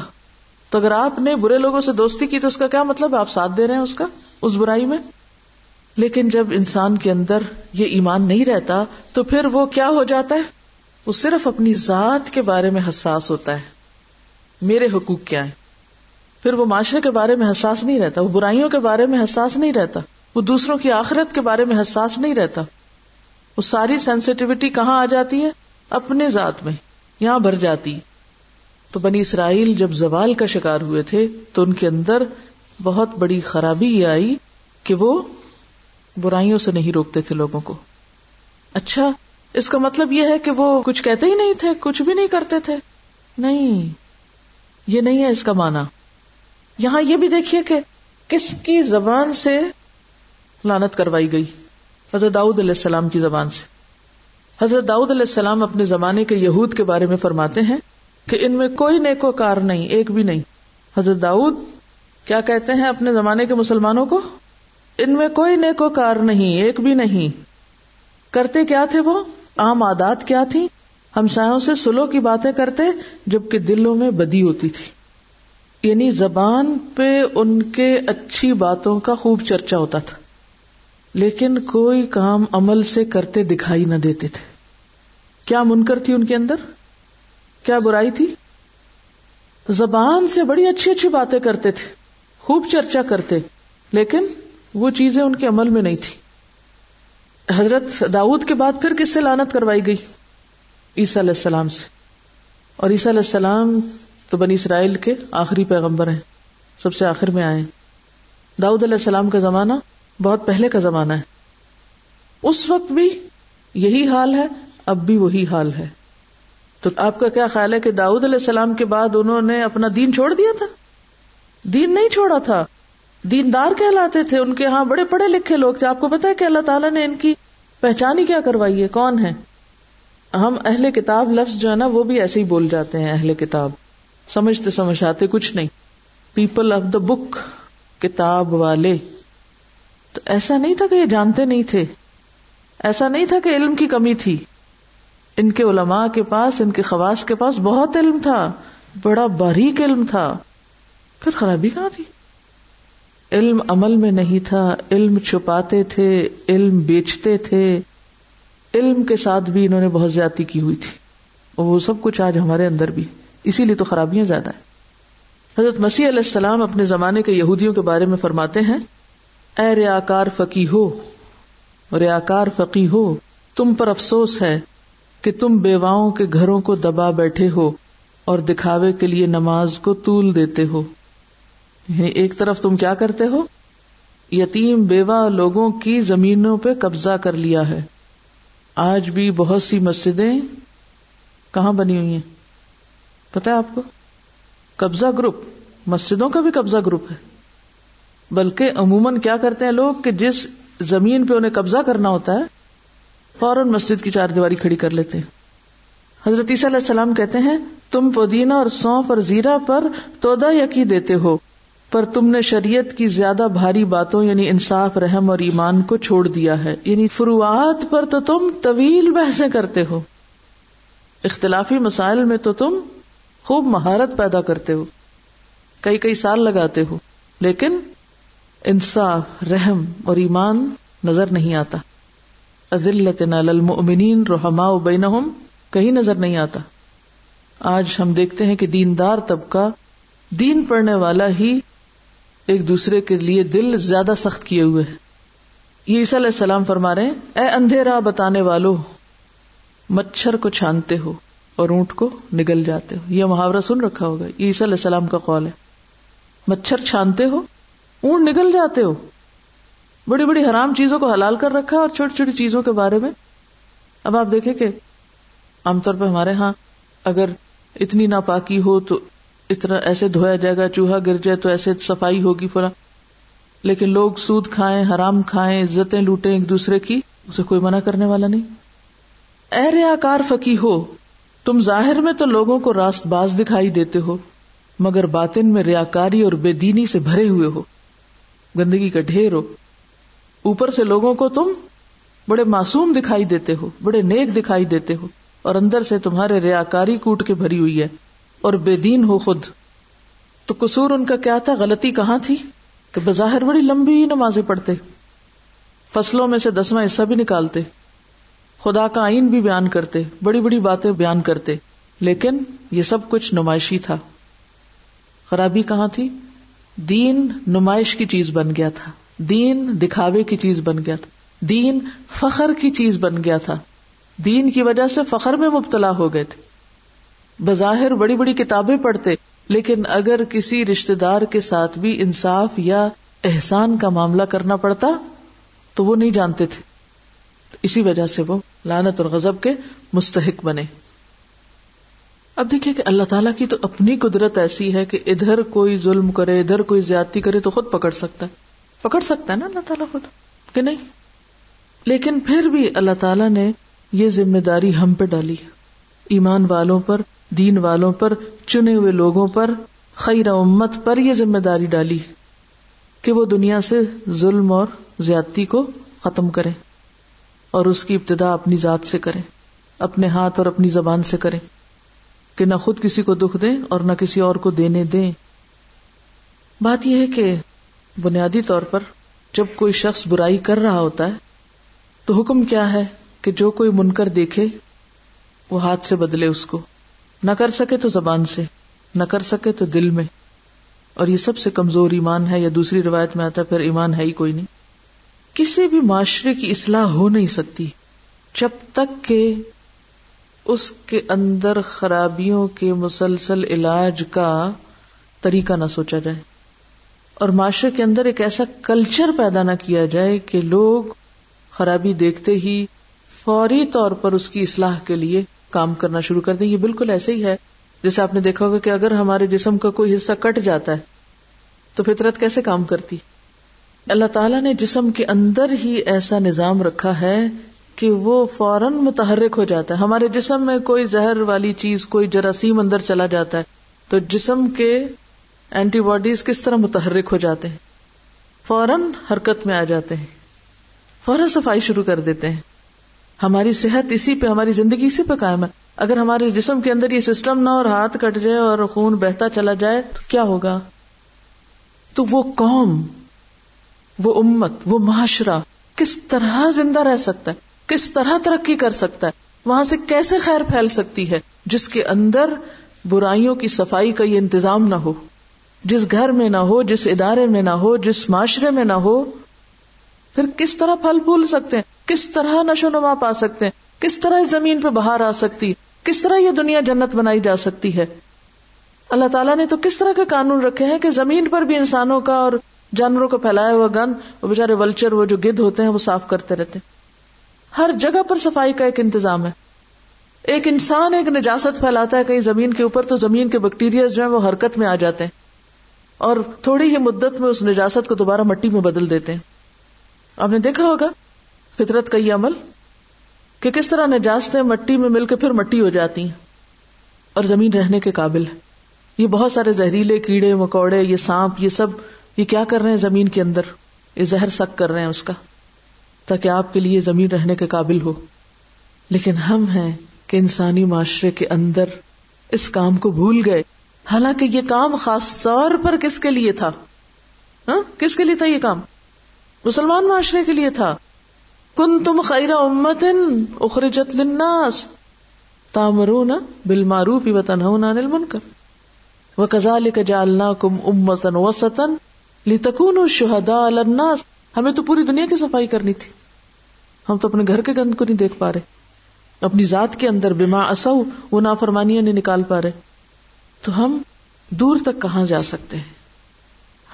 تو اگر آپ نے برے لوگوں سے دوستی کی تو اس کا کیا مطلب آپ ساتھ دے رہے ہیں اس کا، اس برائی میں؟ لیکن جب انسان کے اندر یہ ایمان نہیں رہتا تو پھر وہ کیا ہو جاتا ہے؟ وہ صرف اپنی ذات کے بارے میں حساس ہوتا ہے۔ میرے حقوق کیا ہے پھر وہ معاشرے کے بارے میں حساس نہیں رہتا، وہ برائیوں کے بارے میں حساس نہیں رہتا، وہ دوسروں کی آخرت کے بارے میں حساس نہیں رہتا۔ وہ ساری سینسٹیوٹی کہاں آ جاتی ہے؟ اپنے ذات میں، یہاں بھر جاتی۔ تو بنی اسرائیل جب زوال کا شکار ہوئے تھے تو ان کے اندر بہت بڑی خرابی یہ آئی کہ وہ برائیوں سے نہیں روکتے تھے لوگوں کو۔ اچھا اس کا مطلب یہ ہے کہ وہ کچھ کہتے ہی نہیں تھے، کچھ بھی نہیں کرتے تھے۔ نہیں، یہ نہیں ہے اس کا معنی۔ یہاں یہ بھی دیکھیے کہ کس کی زبان سے لانت کروائی گئی۔ حضرت داؤد علیہ السلام کی زبان سے۔ حضرت داؤد علیہ السلام اپنے زمانے کے یہود کے بارے میں فرماتے ہیں۔ کہ ان میں کوئی نیکو کار نہیں، ایک بھی نہیں۔ حضرت داؤد کیا کہتے ہیں اپنے زمانے کے مسلمانوں کو؟ ان میں کوئی نیکو کار نہیں، ایک بھی نہیں۔ کرتے کیا تھے وہ؟ عام عادات کیا تھی؟ ہمسایوں سے سلو کی باتیں کرتے جبکہ دلوں میں بدی ہوتی تھی۔ یعنی زبان پہ ان کے اچھی باتوں کا خوب چرچا ہوتا تھا۔ لیکن کوئی کام عمل سے کرتے دکھائی نہ دیتے تھے۔ کیا منکر تھی ان کے اندر؟ کیا برائی تھی؟ زبان سے بڑی اچھی اچھی باتیں کرتے تھے، خوب چرچا کرتے، لیکن وہ چیزیں ان کے عمل میں نہیں تھی حضرت داؤد کے بعد پھر کس سے لانت کروائی گئی، عیسیٰ علیہ السلام سے۔ اور عیسیٰ علیہ السلام تو بنی اسرائیل کے آخری پیغمبر ہیں، سب سے آخر میں آئے داؤد علیہ السلام کا زمانہ بہت پہلے کا زمانہ ہے۔ اس وقت بھی یہی حال ہے، اب بھی وہی حال ہے۔ تو آپ کا کیا خیال ہے کہ داؤد علیہ السلام کے بعد انہوں نے اپنا دین چھوڑ دیا تھا؟ دین نہیں چھوڑا تھا۔ دیندار کہلاتے تھے۔ ان کے ہاں بڑے پڑھے لکھے لوگ تھے۔ آپ کو پتا ہے کہ اللہ تعالیٰ نے ان کی پہچان ہی کیا کروائی ہے؟ کون ہے ہم اہل کتاب لفظ جو ہے نا، وہ بھی ایسے ہی بول جاتے ہیں اہل کتاب۔ سمجھتے سمجھاتے کچھ نہیں۔ پیپل آف دا بک کتاب والے۔ تو ایسا نہیں تھا کہ یہ جانتے نہیں تھے۔ ایسا نہیں تھا کہ علم کی کمی تھی۔ ان کے علماء کے پاس، ان کے خواص کے پاس بہت علم تھا، بڑا باریک علم تھا۔ پھر خرابی کہاں تھی؟ علم عمل میں نہیں تھا، علم چھپاتے تھے، علم بیچتے تھے۔ علم کے ساتھ بھی انہوں نے بہت زیادتی کی ہوئی تھی۔ اور وہ سب کچھ آج ہمارے اندر بھی۔ اسی لیے تو خرابیاں زیادہ ہیں۔ حضرت مسیح علیہ السلام اپنے زمانے کے یہودیوں کے بارے میں فرماتے ہیں، اے ریاکار فقی ہو ریاکار فقی ہو تم پر افسوس ہے کہ تم بیواؤں کے گھروں کو دبا بیٹھے ہو اور دکھاوے کے لیے نماز کو طول دیتے ہو۔ یعنی ایک طرف تم کیا کرتے ہو؟ یتیم بیوہ لوگوں کی زمینوں پہ قبضہ کر لیا ہے۔ آج بھی بہت سی مسجدیں کہاں بنی ہوئی ہیں؟ پتا ہے آپ کو؟ قبضہ گروپ، مسجدوں کا بھی قبضہ گروپ ہے۔ بلکہ عموماً کیا کرتے ہیں لوگ کہ جس زمین پہ انہیں قبضہ کرنا ہوتا ہے فوراً مسجد کی چار دیواری کھڑی کر لیتے ہیں۔ حضرت عیسیٰ علیہ السلام کہتے ہیں، تم پودینہ اور سونف اور زیرہ پر تودا یقی دیتے ہو؟ پر تم نے شریعت کی زیادہ بھاری باتوں یعنی انصاف، رحم اور ایمان کو چھوڑ دیا ہے۔ یعنی فروعات پر تو تم طویل بحثیں کرتے ہو۔ اختلافی مسائل میں تو تم خوب مہارت پیدا کرتے ہو۔ کئی کئی سال لگاتے ہو، لیکن انصاف، رحم اور ایمان نظر نہیں آتا۔ للمؤمنین رحماء بینہم، کہیں نظر نہیں آتا۔ آج ہم دیکھتے ہیں کہ دیندار طبقہ دین پڑھنے والا ہی ایک دوسرے کے لیے دل زیادہ سخت کیے ہوئے ہے۔ یہ عیسیٰ علیہ السلام فرما رہے ہیں، اے اندھیرا بتانے والو، مچھر کو چھانتے ہو اور اونٹ کو نگل جاتے ہو۔ یہ محاورہ سن رکھا ہوگا یہ عیسیٰ علیہ السلام کا قول ہے۔ مچھر چھانتے ہو، اونٹ نگل جاتے ہو۔ بڑی بڑی حرام چیزوں کو حلال کر رکھا اور چھوٹی چھوٹی چیزوں کے بارے میں۔ اب آپ دیکھیں کہ عام طور پہ ہمارے ہاں اگر اتنی ناپاکی ہو تو اس طرح ایسے دھویا جائے گا، چوہا گر جائے تو ایسے صفائی ہوگی پورا۔ لیکن لوگ سود کھائیں، حرام کھائیں، عزتیں لوٹیں ایک دوسرے کی، اسے کوئی منع کرنے والا نہیں۔ اے ریا کار فکی ہو، تم ظاہر میں تو لوگوں کو راست باز دکھائی دیتے ہو، مگر باطن میں ریاکاری اور بے دینی سے بھرے ہوئے ہو۔ گندگی کا ڈھیر ہو۔ اوپر سے لوگوں کو تم بڑے معصوم دکھائی دیتے ہو، بڑے نیک دکھائی دیتے ہو، اور اندر سے تمہارے ریاکاری کوٹ کے بھری ہوئی ہے، اور بے دین ہو خود۔ تو قصور ان کا کیا تھا؟ غلطی کہاں تھی؟ کہ بظاہر بڑی لمبی نمازیں پڑھتے، فصلوں میں سے دسواں حصہ بھی نکالتے، خدا کا آئین بھی بیان کرتے، بڑی بڑی باتیں بیان کرتے، لیکن یہ سب کچھ نمائشی تھا۔ خرابی کہاں تھی؟ دین نمائش کی چیز بن گیا تھا۔ دین دکھاوے کی چیز بن گیا تھا۔ دین فخر کی چیز بن گیا تھا۔ دین کی وجہ سے فخر میں مبتلا ہو گئے تھے۔ بظاہر بڑی بڑی کتابیں پڑھتے، لیکن اگر کسی رشتے دار کے ساتھ بھی انصاف یا احسان کا معاملہ کرنا پڑتا تو وہ نہیں جانتے تھے۔ اسی وجہ سے وہ لانت اور غزب کے مستحق بنے۔ اب دیکھیے کہ اللہ تعالیٰ کی تو اپنی قدرت ایسی ہے کہ ادھر کوئی ظلم کرے، ادھر کوئی زیادتی کرے تو خود پکڑ سکتا ہے۔ پکڑ سکتا ہے نا اللہ تعالیٰ خود؟ کہ نہیں؟ لیکن پھر بھی اللہ تعالیٰ نے یہ ذمہ داری ہم پہ ڈالی ایمان والوں پر، دین والوں پر، چنے ہوئے لوگوں پر، خیر امت پر یہ ذمہ داری ڈالی کہ وہ دنیا سے ظلم اور زیادتی کو ختم کرے اور اس کی ابتدا اپنی ذات سے کرے اپنے ہاتھ اور اپنی زبان سے کرے کہ نہ خود کسی کو دکھ دیں اور نہ کسی اور کو دینے دیں۔ بات یہ ہے کہ بنیادی طور پر جب کوئی شخص برائی کر رہا ہوتا ہے، تو حکم کیا ہے کہ جو کوئی منکر دیکھے، وہ ہاتھ سے بدلے اس کو۔ نہ کر سکے تو زبان سے، نہ کر سکے تو دل میں۔ اور یہ سب سے کمزور ایمان ہے یا دوسری روایت میں آتا پھر ایمان ہے ہی کوئی نہیں۔ کسی بھی معاشرے کی اصلاح ہو نہیں سکتی۔ جب تک کہ اس کے اندر خرابیوں کے مسلسل علاج کا طریقہ نہ سوچا جائے۔ اور معاشرے کے اندر ایک ایسا کلچر پیدا نہ کیا جائے کہ لوگ خرابی دیکھتے ہی فوری طور پر اس کی اصلاح کے لیے کام کرنا شروع کر دیں۔ یہ بالکل ایسے ہی ہے۔ جیسے آپ نے دیکھا ہوگا کہ اگر ہمارے جسم کا کوئی حصہ کٹ جاتا ہے تو فطرت کیسے کام کرتی؟ اللہ تعالیٰ نے جسم کے اندر ہی ایسا نظام رکھا ہے کہ وہ فوراً متحرک ہو جاتا ہے۔ ہمارے جسم میں کوئی زہر والی چیز، کوئی جراثیم اندر چلا جاتا ہے تو جسم کے اینٹی باڈیز کس طرح متحرک ہو جاتے ہیں؟ فوراً حرکت میں آ جاتے ہیں۔ فوراً صفائی شروع کر دیتے ہیں۔ ہماری صحت اسی پہ، ہماری زندگی اسی پہ قائم ہے۔ اگر ہمارے جسم کے اندر یہ سسٹم نہ اور ہاتھ کٹ جائے اور خون بہتا چلا جائے، تو کیا ہوگا؟ تو وہ قوم، وہ امت، وہ معاشرہ کس طرح زندہ رہ سکتا ہے؟ کس طرح ترقی کر سکتا ہے؟ وہاں سے کیسے خیر پھیل سکتی ہے؟ جس کے اندر برائیوں کی صفائی کا یہ انتظام نہ ہو۔ جس گھر میں نہ ہو، جس ادارے میں نہ ہو، جس معاشرے میں نہ ہو، پھر کس طرح پھل پھول سکتے ہیں؟ کس طرح نشو نما پا سکتے ہیں؟ کس طرح اس زمین پہ باہر آ سکتی؟ کس طرح یہ دنیا جنت بنائی جا سکتی ہے؟ اللہ تعالیٰ نے تو کس طرح کے قانون رکھے ہیں کہ زمین پر بھی انسانوں کا اور جانوروں کو پھیلایا ہوا گند وہ بےچارے ولچر وہ جو گد ہوتے ہیں وہ صاف کرتے رہتے ہیں۔ ہر جگہ پر صفائی کا ایک انتظام ہے۔ ایک انسان ایک نجاست پھیلاتا ہے، کہیں زمین کے اوپر تو زمین کے بیکٹیریا جو ہے وہ حرکت میں آ جاتے ہیں۔ اور تھوڑی ہی مدت میں اس نجاست کو دوبارہ مٹی میں بدل دیتے ہیں۔ آپ نے دیکھا ہوگا فطرت کا یہ عمل کہ کس طرح نجاستیں مٹی میں مل کے پھر مٹی ہو جاتی ہیں اور زمین رہنے کے قابل ہے یہ بہت سارے زہریلے کیڑے، مکوڑے، یہ سانپ، یہ سب، یہ کیا کر رہے ہیں زمین کے اندر؟ یہ زہر سک کر رہے ہیں اس کا، تاکہ آپ کے لیے زمین رہنے کے قابل ہو۔ لیکن ہم ہیں کہ انسانی معاشرے کے اندر اس کام کو بھول گئے۔ حالانکہ یہ کام خاص طور پر کس کے لیے تھا؟ ہاں؟ کس کے لیے تھا یہ کام؟ مسلمان معاشرے کے لیے تھا۔ کن تم خیر امت اخرجت للناس تامرون بالمعروف وتنهون عن المنکر۔ وكذلك جعلناكم امه وسطا لتكونوا شهداء على الناس۔ ہمیں تو پوری دنیا کی صفائی کرنی تھی۔ ہم تو اپنے گھر کے گند کو نہیں دیکھ پا رہے۔ اپنی ذات کے اندر بما اصو وہ نافرمانیاں نہیں نکال پا رہے۔ تو ہم دور تک کہاں جا سکتے ہیں؟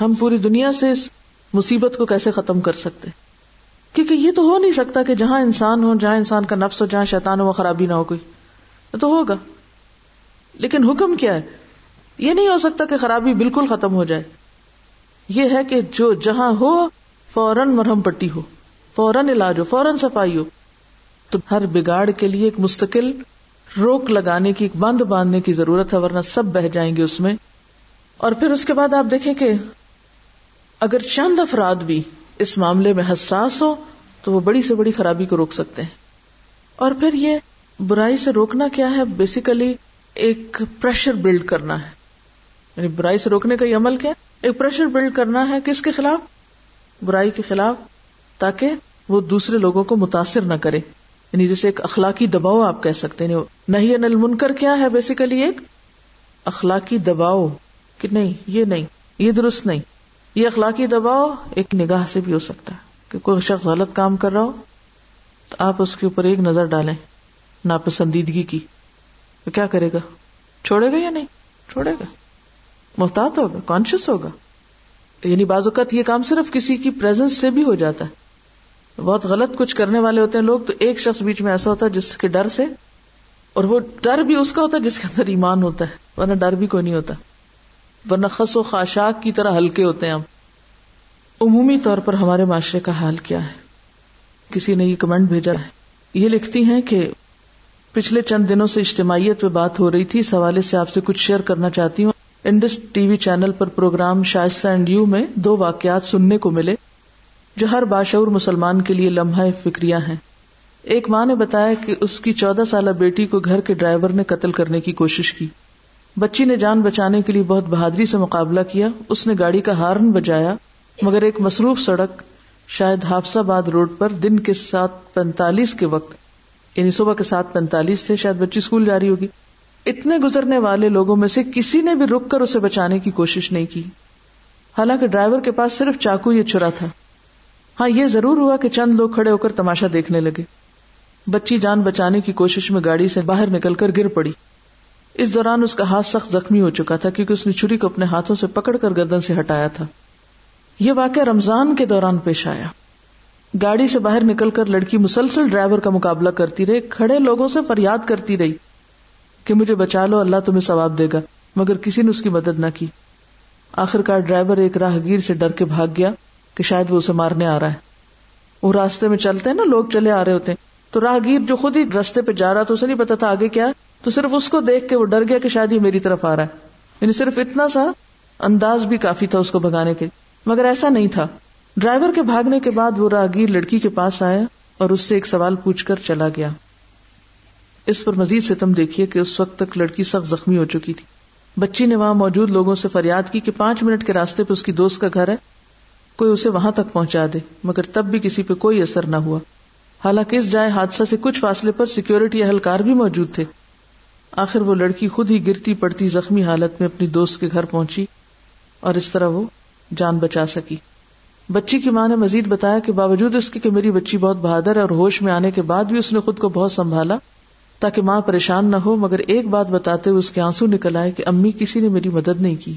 ہم پوری دنیا سے اس مصیبت کو کیسے ختم کر سکتے کیونکہ یہ تو ہو نہیں سکتا کہ جہاں انسان ہو جہاں انسان کا نفس ہو، جہاں شیطان ہو، وہ خرابی نہ ہو کوئی۔ تو ہوگا۔ لیکن حکم کیا ہے؟ یہ نہیں ہو سکتا کہ خرابی بالکل ختم ہو جائے۔ یہ ہے کہ جو جہاں ہو، فوراً مرہم پٹی ہو، فوراً علاج ہو، فوراً صفائی ہو۔ تو ہر بگاڑ کے لیے ایک مستقل روک لگانے کی، بند باندھنے کی ضرورت ہے، ورنہ سب بہ جائیں گے اس میں۔ اور پھر اس کے بعد آپ دیکھیں کہ اگر چند افراد بھی اس معاملے میں حساس ہو تو وہ بڑی سے بڑی خرابی کو روک سکتے ہیں۔ اور پھر یہ برائی سے روکنا کیا ہے؟ بیسیکلی ایک پریشر بلڈ کرنا ہے۔ یعنی برائی سے روکنے کا یہ عمل کیا؟ ایک پریشر بلڈ کرنا ہے کس کے خلاف؟ برائی کے خلاف، تاکہ وہ دوسرے لوگوں کو متاثر نہ کرے۔ یعنی جیسے ایک اخلاقی دباؤ آپ کہہ سکتے ہیں یعنی نہیں نل منکر کیا ہے بیسیکلی ایک؟ اخلاقی دباؤ، کہ نہیں، یہ نہیں، یہ درست نہیں، یہ اخلاقی دباؤ ایک نگاہ سے بھی ہو سکتا ہے، کہ کوئی شخص غلط کام کر رہا ہو، تو آپ اس کے اوپر ایک نظر ڈالیں، ناپسندیدگی کی تو کیا کرے گا؟ چھوڑے گا یا نہیں؟ چھوڑے گا۔ محتاط ہوگا کانشیس ہوگا۔ یعنی بعض اوقات یہ کام صرف کسی کی پرزنس سے بھی ہو جاتا ہے۔ بہت غلط کچھ کرنے والے ہوتے ہیں لوگ، تو ایک شخص بیچ میں ایسا ہوتا ہے جس کے ڈر سے، اور وہ ڈر بھی اس کا ہوتا ہے جس کے اندر ایمان ہوتا ہے، ورنہ ڈر بھی کوئی نہیں ہوتا۔ ورنہ خس و خاشاک کی طرح ہلکے ہوتے ہیں ہم۔ عمومی طور پر ہمارے معاشرے کا حال کیا ہے؟ کسی نے یہ کمنٹ بھیجا ہے۔ یہ لکھتی ہیں کہ پچھلے چند دنوں سے اجتماعیت پہ بات ہو رہی تھی، اس حوالے سے آپ سے کچھ شیئر کرنا چاہتی ہوں۔ انڈس ٹی وی چینل پر پروگرام شائستہ اینڈ یو میں دو واقعات سننے کو ملے۔ جو ہر باشعور مسلمان کے لیے لمحہ فکریہ ہیں۔ ایک ماں نے بتایا کہ اس کی چودہ سالہ بیٹی کو گھر کے ڈرائیور نے قتل کرنے کی کوشش کی۔ بچی نے جان بچانے کے لیے بہت بہادری سے مقابلہ کیا۔ اس نے گاڑی کا ہارن بجایا، مگر ایک مصروف سڑک شاید حافظ آباد روڈ پر دن کے سات پینتالیس کے وقت یعنی صبح کے سات پینتالیس تھے، شاید بچی اسکول جاری ہوگی۔ اتنے گزرنے والے لوگوں میں سے کسی نے بھی رک کر اسے بچانے کی کوشش نہیں کی۔ حالانکہ ڈرائیور کے پاس صرف چاقو یہ چھرا تھا۔ ہاں یہ ضرور ہوا کہ چند لوگ کھڑے ہو کر تماشا دیکھنے لگے۔ بچی جان بچانے کی کوشش میں گاڑی سے باہر نکل کر گر پڑی۔ اس دوران اس کا ہاتھ سخت زخمی ہو چکا تھا کیونکہ اس نے چھری کو اپنے ہاتھوں سے پکڑ کر گردن سے ہٹایا تھا۔ یہ واقعہ رمضان کے دوران پیش آیا۔ گاڑی سے باہر نکل کر لڑکی مسلسل ڈرائیور کا مقابلہ کرتی رہی، کھڑے لوگوں سے فریاد کرتی رہی کہ مجھے بچا لو، اللہ تمہیں ثواب دے گا، مگر کسی نے اس کی مدد نہ کی۔ آخر کار ڈرائیور ایک راہ گیر سے ڈر کے بھاگ گیا۔ کہ شاید وہ اسے مارنے آ رہا ہے۔ وہ راستے میں چلتے ہیں نا، لوگ چلے آ رہے ہوتے ہیں۔ تو راہ گیر جو خود ہی راستے پہ جا رہا تو اسے نہیں پتا تھا آگے کیا تو صرف اس کو دیکھ کے وہ ڈر گیا کہ شاید یہ میری طرف آ رہا ہے۔ یعنی صرف اتنا سا انداز بھی کافی تھا اس کو بگانے کے۔ مگر ایسا نہیں تھا۔ ڈرائیور کے بھاگنے کے بعد وہ راہگیر لڑکی کے پاس آیا اور اس سے ایک سوال پوچھ کر چلا گیا۔ اس پر مزید ستم دیکھیے کہ اس وقت تک لڑکی سخت زخمی ہو چکی تھی۔ بچی نے وہاں موجود لوگوں سے فریاد کی کہ پانچ منٹ کے راستے پہ اس کی دوست کا گھر ہے۔ کوئی اسے وہاں تک پہنچا دے، مگر تب بھی کسی پہ کوئی اثر نہ ہوا۔ حالانکہ اس جائے حادثہ سے کچھ فاصلے پر سیکورٹی اہلکار بھی موجود تھے۔ آخر وہ لڑکی خود ہی گرتی پڑتی زخمی حالت میں اپنی دوست کے گھر پہنچی اور اس طرح وہ جان بچا سکی۔ بچی کی ماں نے مزید بتایا کہ باوجود اس کے کہ میری بچی بہت بہادر ہے اور ہوش میں آنے کے بعد بھی اس نے خود کو بہت سنبھالا، تاکہ ماں پریشان نہ ہو، مگر ایک بات بتاتے ہوئے اس کے آنسو نکل آئے کہ امی کسی نے میری مدد نہیں کی۔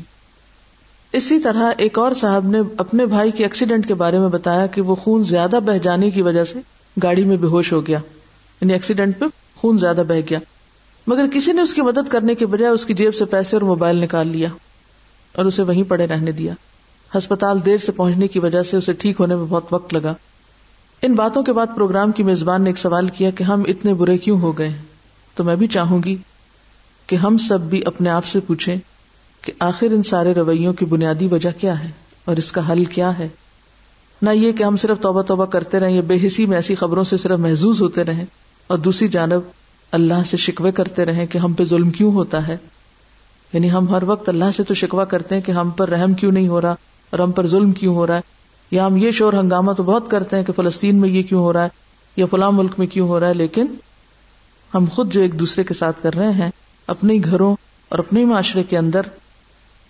اسی طرح ایک اور صاحب نے اپنے بھائی کے ایکسیڈنٹ کے بارے میں بتایا کہ وہ خون زیادہ بہ جانے کی وجہ سے گاڑی میں بے ہوش ہو گیا۔ یعنی ایکسیڈنٹ پہ خون زیادہ بہ گیا۔ مگر کسی نے اس کی مدد کرنے کے بجائے اس کی جیب سے پیسے اور موبائل نکال لیا اور اسے وہیں پڑے رہنے دیا۔ ہسپتال دیر سے پہنچنے کی وجہ سے اسے ٹھیک ہونے میں بہت وقت لگا۔ ان باتوں کے بعد پروگرام کی میزبان نے ایک سوال کیا کہ ہم اتنے برے کیوں ہو گئے؟ تو میں بھی چاہوں گی کہ ہم سب بھی اپنے آپ سے پوچھیں۔ کہ آخر ان سارے رویوں کی بنیادی وجہ کیا ہے اور اس کا حل کیا ہے؟ نہ یہ کہ ہم صرف توبہ توبہ کرتے رہیں یا بے حسی میں ایسی خبروں سے صرف محظوظ ہوتے رہیں اور دوسری جانب اللہ سے شکوے کرتے رہیں کہ ہم پہ ظلم کیوں ہوتا ہے؟ یعنی ہم ہر وقت اللہ سے تو شکوا کرتے ہیں کہ ہم پر رحم کیوں نہیں ہو رہا اور ہم پر ظلم کیوں ہو رہا ہے؟ یا ہم یہ شور ہنگامہ تو بہت کرتے ہیں کہ فلسطین میں یہ کیوں ہو رہا ہے یا فلاں ملک میں کیوں ہو رہا ہے، لیکن ہم خود جو ایک دوسرے کے ساتھ کر رہے ہیں، اپنے گھروں اور اپنے معاشرے کے اندر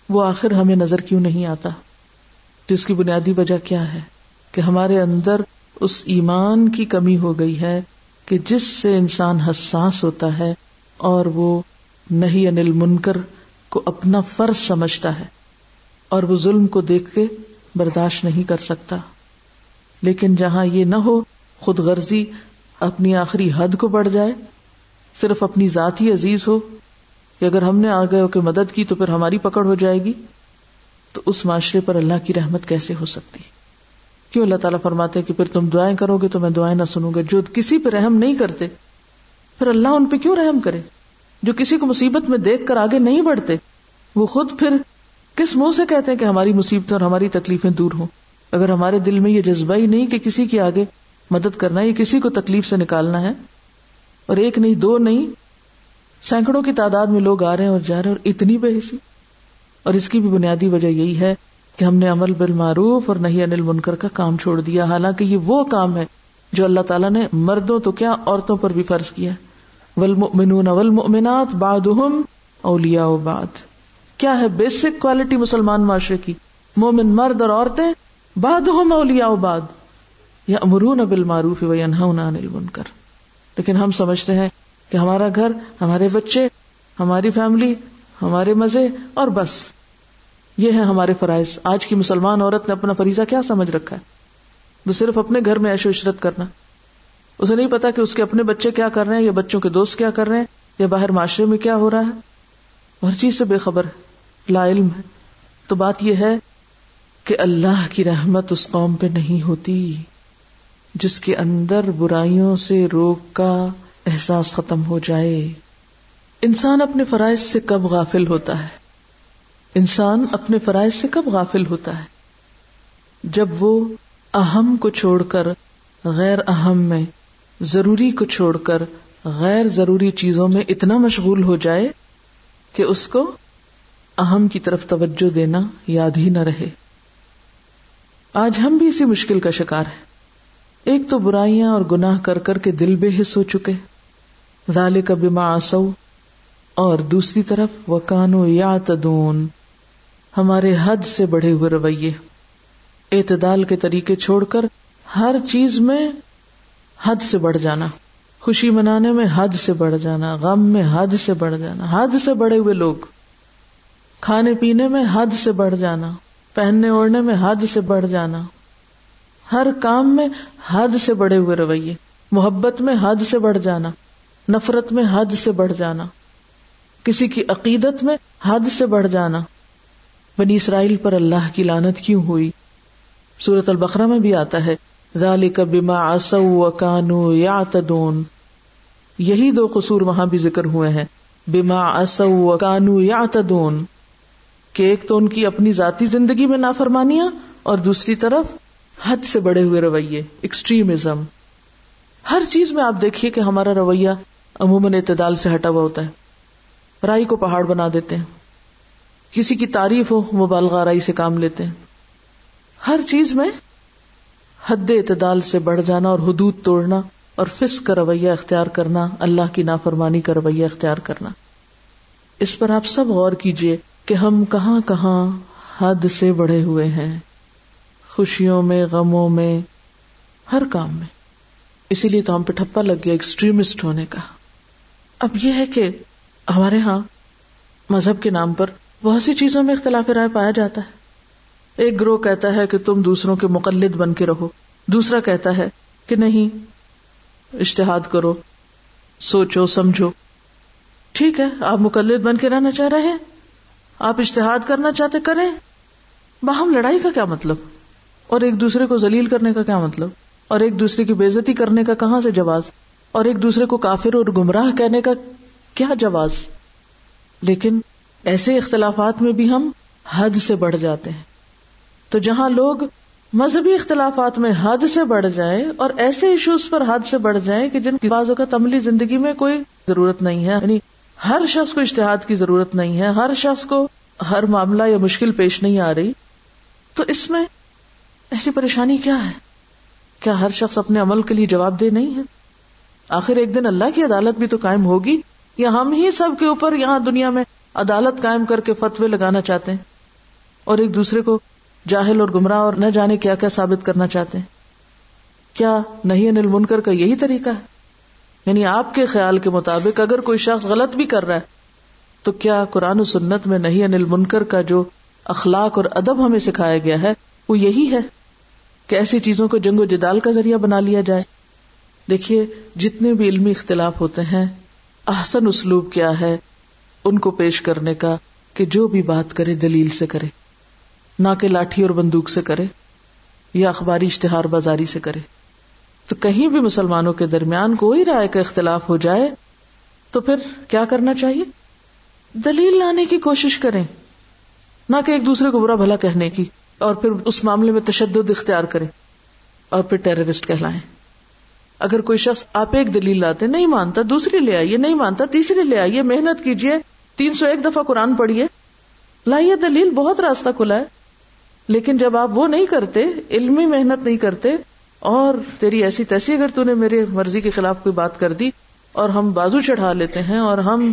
وہ آخر ہمیں نظر کیوں نہیں آتا؟ جس کی بنیادی وجہ کیا ہے؟ کہ ہمارے اندر اس ایمان کی کمی ہو گئی ہے کہ جس سے انسان حساس ہوتا ہے اور وہ نہیں انل منکر کو اپنا فرض سمجھتا ہے اور وہ ظلم کو دیکھ کے برداشت نہیں کر سکتا۔ لیکن جہاں یہ نہ ہو، خود غرضی اپنی آخری حد کو بڑھ جائے، صرف اپنی ذات ہی عزیز ہو کہ اگر ہم نے آگے ہو کے مدد کی تو پھر ہماری پکڑ ہو جائے گی۔ تو اس معاشرے پر اللہ کی رحمت کیسے ہو سکتی؟ کیوں اللہ تعالیٰ فرماتے کہ پھر تم دعائیں کرو گے تو میں دعائیں نہ سنوں گا؟ جو کسی پہ رحم نہیں کرتے، پھر اللہ ان پہ کیوں رحم کرے؟ جو کسی کو مصیبت میں دیکھ کر آگے نہیں بڑھتے، وہ خود پھر کس منہ سے کہتے ہیں کہ ہماری مصیبتیں اور ہماری تکلیفیں دور ہوں؟ اگر ہمارے دل میں یہ جذبہ ہی نہیں کہ کسی کی آگے مدد کرنا ہے کسی کو تکلیف سے نکالنا ہے، اور ایک نہیں، دو نہیں سینکڑوں کی تعداد میں لوگ آ رہے ہیں اور جا رہے ہیں اور اتنی بے حسی۔ اور اس کی بھی بنیادی وجہ یہی ہے کہ ہم نے عمل بالمعروف اور نہیں انل منکر کا کام چھوڑ دیا۔ حالانکہ یہ وہ کام ہے جو اللہ تعالیٰ نے مردوں تو کیا عورتوں پر بھی فرض کیا۔ والمؤمنون والمؤمنات بعضهم اولیاء بعض۔ کیا ہے بیسک کوالٹی مسلمان معاشرے کی؟ مومن مرد اور عورتیں بعضهم اولیاء بعض۔ یامرون بالمعروف وینهون عن المنکر۔ لیکن ہم سمجھتے ہیں کہ ہمارا گھر، ہمارے بچے، ہماری فیملی، ہمارے مزے اور بس۔ یہ ہے ہمارے فرائض۔ آج کی مسلمان عورت نے اپنا فریضہ کیا سمجھ رکھا ہے؟ وہ صرف اپنے گھر میں ایشو عشرت کرنا۔ اسے نہیں پتا کہ اس کے اپنے بچے کیا کر رہے ہیں، یا بچوں کے دوست کیا کر رہے ہیں، یا باہر معاشرے میں کیا ہو رہا ہے۔ ہر چیز سے بے خبر ہے، لا علم ہے۔ تو بات یہ ہے کہ اللہ کی رحمت اس قوم پہ نہیں ہوتی، جس کے اندر برائیوں سے روک کا احساس ختم ہو جائے۔ انسان اپنے فرائض سے کب غافل ہوتا ہے؟ انسان اپنے فرائض سے کب غافل ہوتا ہے؟ جب وہ اہم کو چھوڑ کر، غیر اہم میں، ضروری کو چھوڑ کر، غیر ضروری چیزوں میں اتنا مشغول ہو جائے کہ اس کو اہم کی طرف توجہ دینا یاد ہی نہ رہے۔ آج ہم بھی اسی مشکل کا شکار ہیں۔ ایک تو برائیاں اور گناہ کر کر کے دل بے حص ہو چکے۔ ظال کا بیما آسو اور دوسری طرف وہ کانو یا تدون ہمارے حد سے بڑھے ہوئے رویے۔ اعتدال کے طریقے چھوڑ کر ہر چیز میں حد سے بڑھ جانا۔ خوشی منانے میں حد سے بڑھ جانا۔ غم میں حد سے بڑھ جانا۔ حد سے بڑے ہوئے لوگ۔ کھانے پینے میں حد سے بڑھ جانا۔ پہننے اوڑھنے میں حد سے بڑھ جانا۔ ہر کام میں حد سے بڑے ہوئے رویے۔ محبت میں حد سے بڑھ جانا۔ نفرت میں حد سے بڑھ جانا، کسی کی عقیدت میں حد سے بڑھ جانا۔ بنی اسرائیل پر اللہ کی لانت کیوں ہوئی؟ سورت البقرہ میں بھی آتا ہے، ذالک بما عصوا وكانوا يعتدون یہی دو قصور وہاں بھی ذکر ہوئے ہیں، بما عصوا وكانوا يعتدون کہ ایک تو ان کی اپنی ذاتی زندگی میں نافرمانیاں، اور دوسری طرف حد سے بڑے ہوئے رویے ایکسٹریمزم ہر چیز میں آپ دیکھیے کہ ہمارا رویہ عموماً اعتدال سے ہٹا ہوا ہوتا ہے۔ رائی کو پہاڑ بنا دیتے ہیں۔ کسی کی تعریف ہو، مبالغہ رائی سے کام لیتے ہیں۔ ہر چیز میں حد اعتدال سے بڑھ جانا اور حدود توڑنا اور فس کا رویہ اختیار کرنا، اللہ کی نافرمانی کا رویہ اختیار کرنا۔ اس پر آپ سب غور کیجیے کہ ہم کہاں کہاں حد سے بڑھے ہوئے ہیں۔ خوشیوں میں، غموں میں، ہر کام میں۔ اسی لیے تو ہم پہ ٹھپا لگ گیا ایکسٹریمسٹ ہونے کا۔ اب یہ ہے کہ ہمارے ہاں مذہب کے نام پر بہت سی چیزوں میں اختلاف رائے پایا جاتا ہے۔ ایک گروہ کہتا ہے کہ تم دوسروں کے مقلد بن کے رہو۔ دوسرا کہتا ہے کہ نہیں اشتہاد کرو، سوچو، سمجھو۔ ٹھیک ہے، آپ مقلد بن کے رہنا چاہ رہے ہیں۔ آپ اشتہاد کرنا چاہتے کریں۔ باہم لڑائی کا کیا مطلب؟ اور ایک دوسرے کو ذلیل کرنے کا کیا مطلب؟ اور ایک دوسرے کی بےزتی کرنے کا کہاں سے جواز؟ اور ایک دوسرے کو کافر اور گمراہ کہنے کا کیا جواز؟ لیکن ایسے اختلافات میں بھی ہم حد سے بڑھ جاتے ہیں۔ تو جہاں لوگ مذہبی اختلافات میں حد سے بڑھ جائیں اور ایسے ایشوز پر حد سے بڑھ جائیں کہ جن کی بازو کا عملی زندگی میں کوئی ضرورت نہیں ہے یعنی ہر شخص کو اشتہاد کی ضرورت نہیں ہے، ہر شخص کو ہر معاملہ یا مشکل پیش نہیں آ رہی۔ تو اس میں ایسی پریشانی کیا ہے؟ کیا ہر شخص اپنے عمل کے لیے جواب دہ نہیں ہے؟ آخر ایک دن اللہ کی عدالت بھی تو قائم ہوگی یا ہم ہی سب کے اوپر یہاں دنیا میں عدالت قائم کر کے فتوے لگانا چاہتے ہیں اور ایک دوسرے کو جاہل اور گمراہ اور نہ جانے کیا کیا ثابت کرنا چاہتے ہیں؟ کیا نہیں انل منکر کا یہی طریقہ ہے؟ یعنی آپ کے خیال کے مطابق اگر کوئی شخص غلط بھی کر رہا ہے، تو کیا قرآن و سنت میں نہیں انل منکر کا جو اخلاق اور ادب ہمیں سکھایا گیا ہے، وہ یہی ہے کہ ایسی چیزوں کو جنگ و جدال کا ذریعہ بنا لیا جائے؟ دیکھیے، جتنے بھی علمی اختلاف ہوتے ہیں، احسن اسلوب کیا ہے ان کو پیش کرنے کا کہ جو بھی بات کرے، دلیل سے کرے، نہ کہ لاٹھی اور بندوق سے کرے یا اخباری اشتہار بازاری سے کرے۔ تو کہیں بھی مسلمانوں کے درمیان کوئی رائے کا اختلاف ہو جائے، تو پھر کیا کرنا چاہیے؟ دلیل لانے کی کوشش کریں، نہ کہ ایک دوسرے کو برا بھلا کہنے کی اور پھر اس معاملے میں تشدد اختیار کریں اور پھر ٹیررسٹ کہلائیں۔ اگر کوئی شخص آپ ایک دلیل لاتے، نہیں مانتا، دوسری لے آئیے، نہیں مانتا، تیسری لے آئیے، محنت کیجیے تین سو ایک دفعہ قرآن پڑھیے لائیے دلیل، بہت راستہ کھلا ہے۔ لیکن جب آپ وہ نہیں کرتے، علمی محنت نہیں کرتے، اور تیری ایسی تیسی اگر تو نے میرے مرضی کے خلاف کوئی بات کر دی، اور ہم بازو چڑھا لیتے ہیں، اور ہم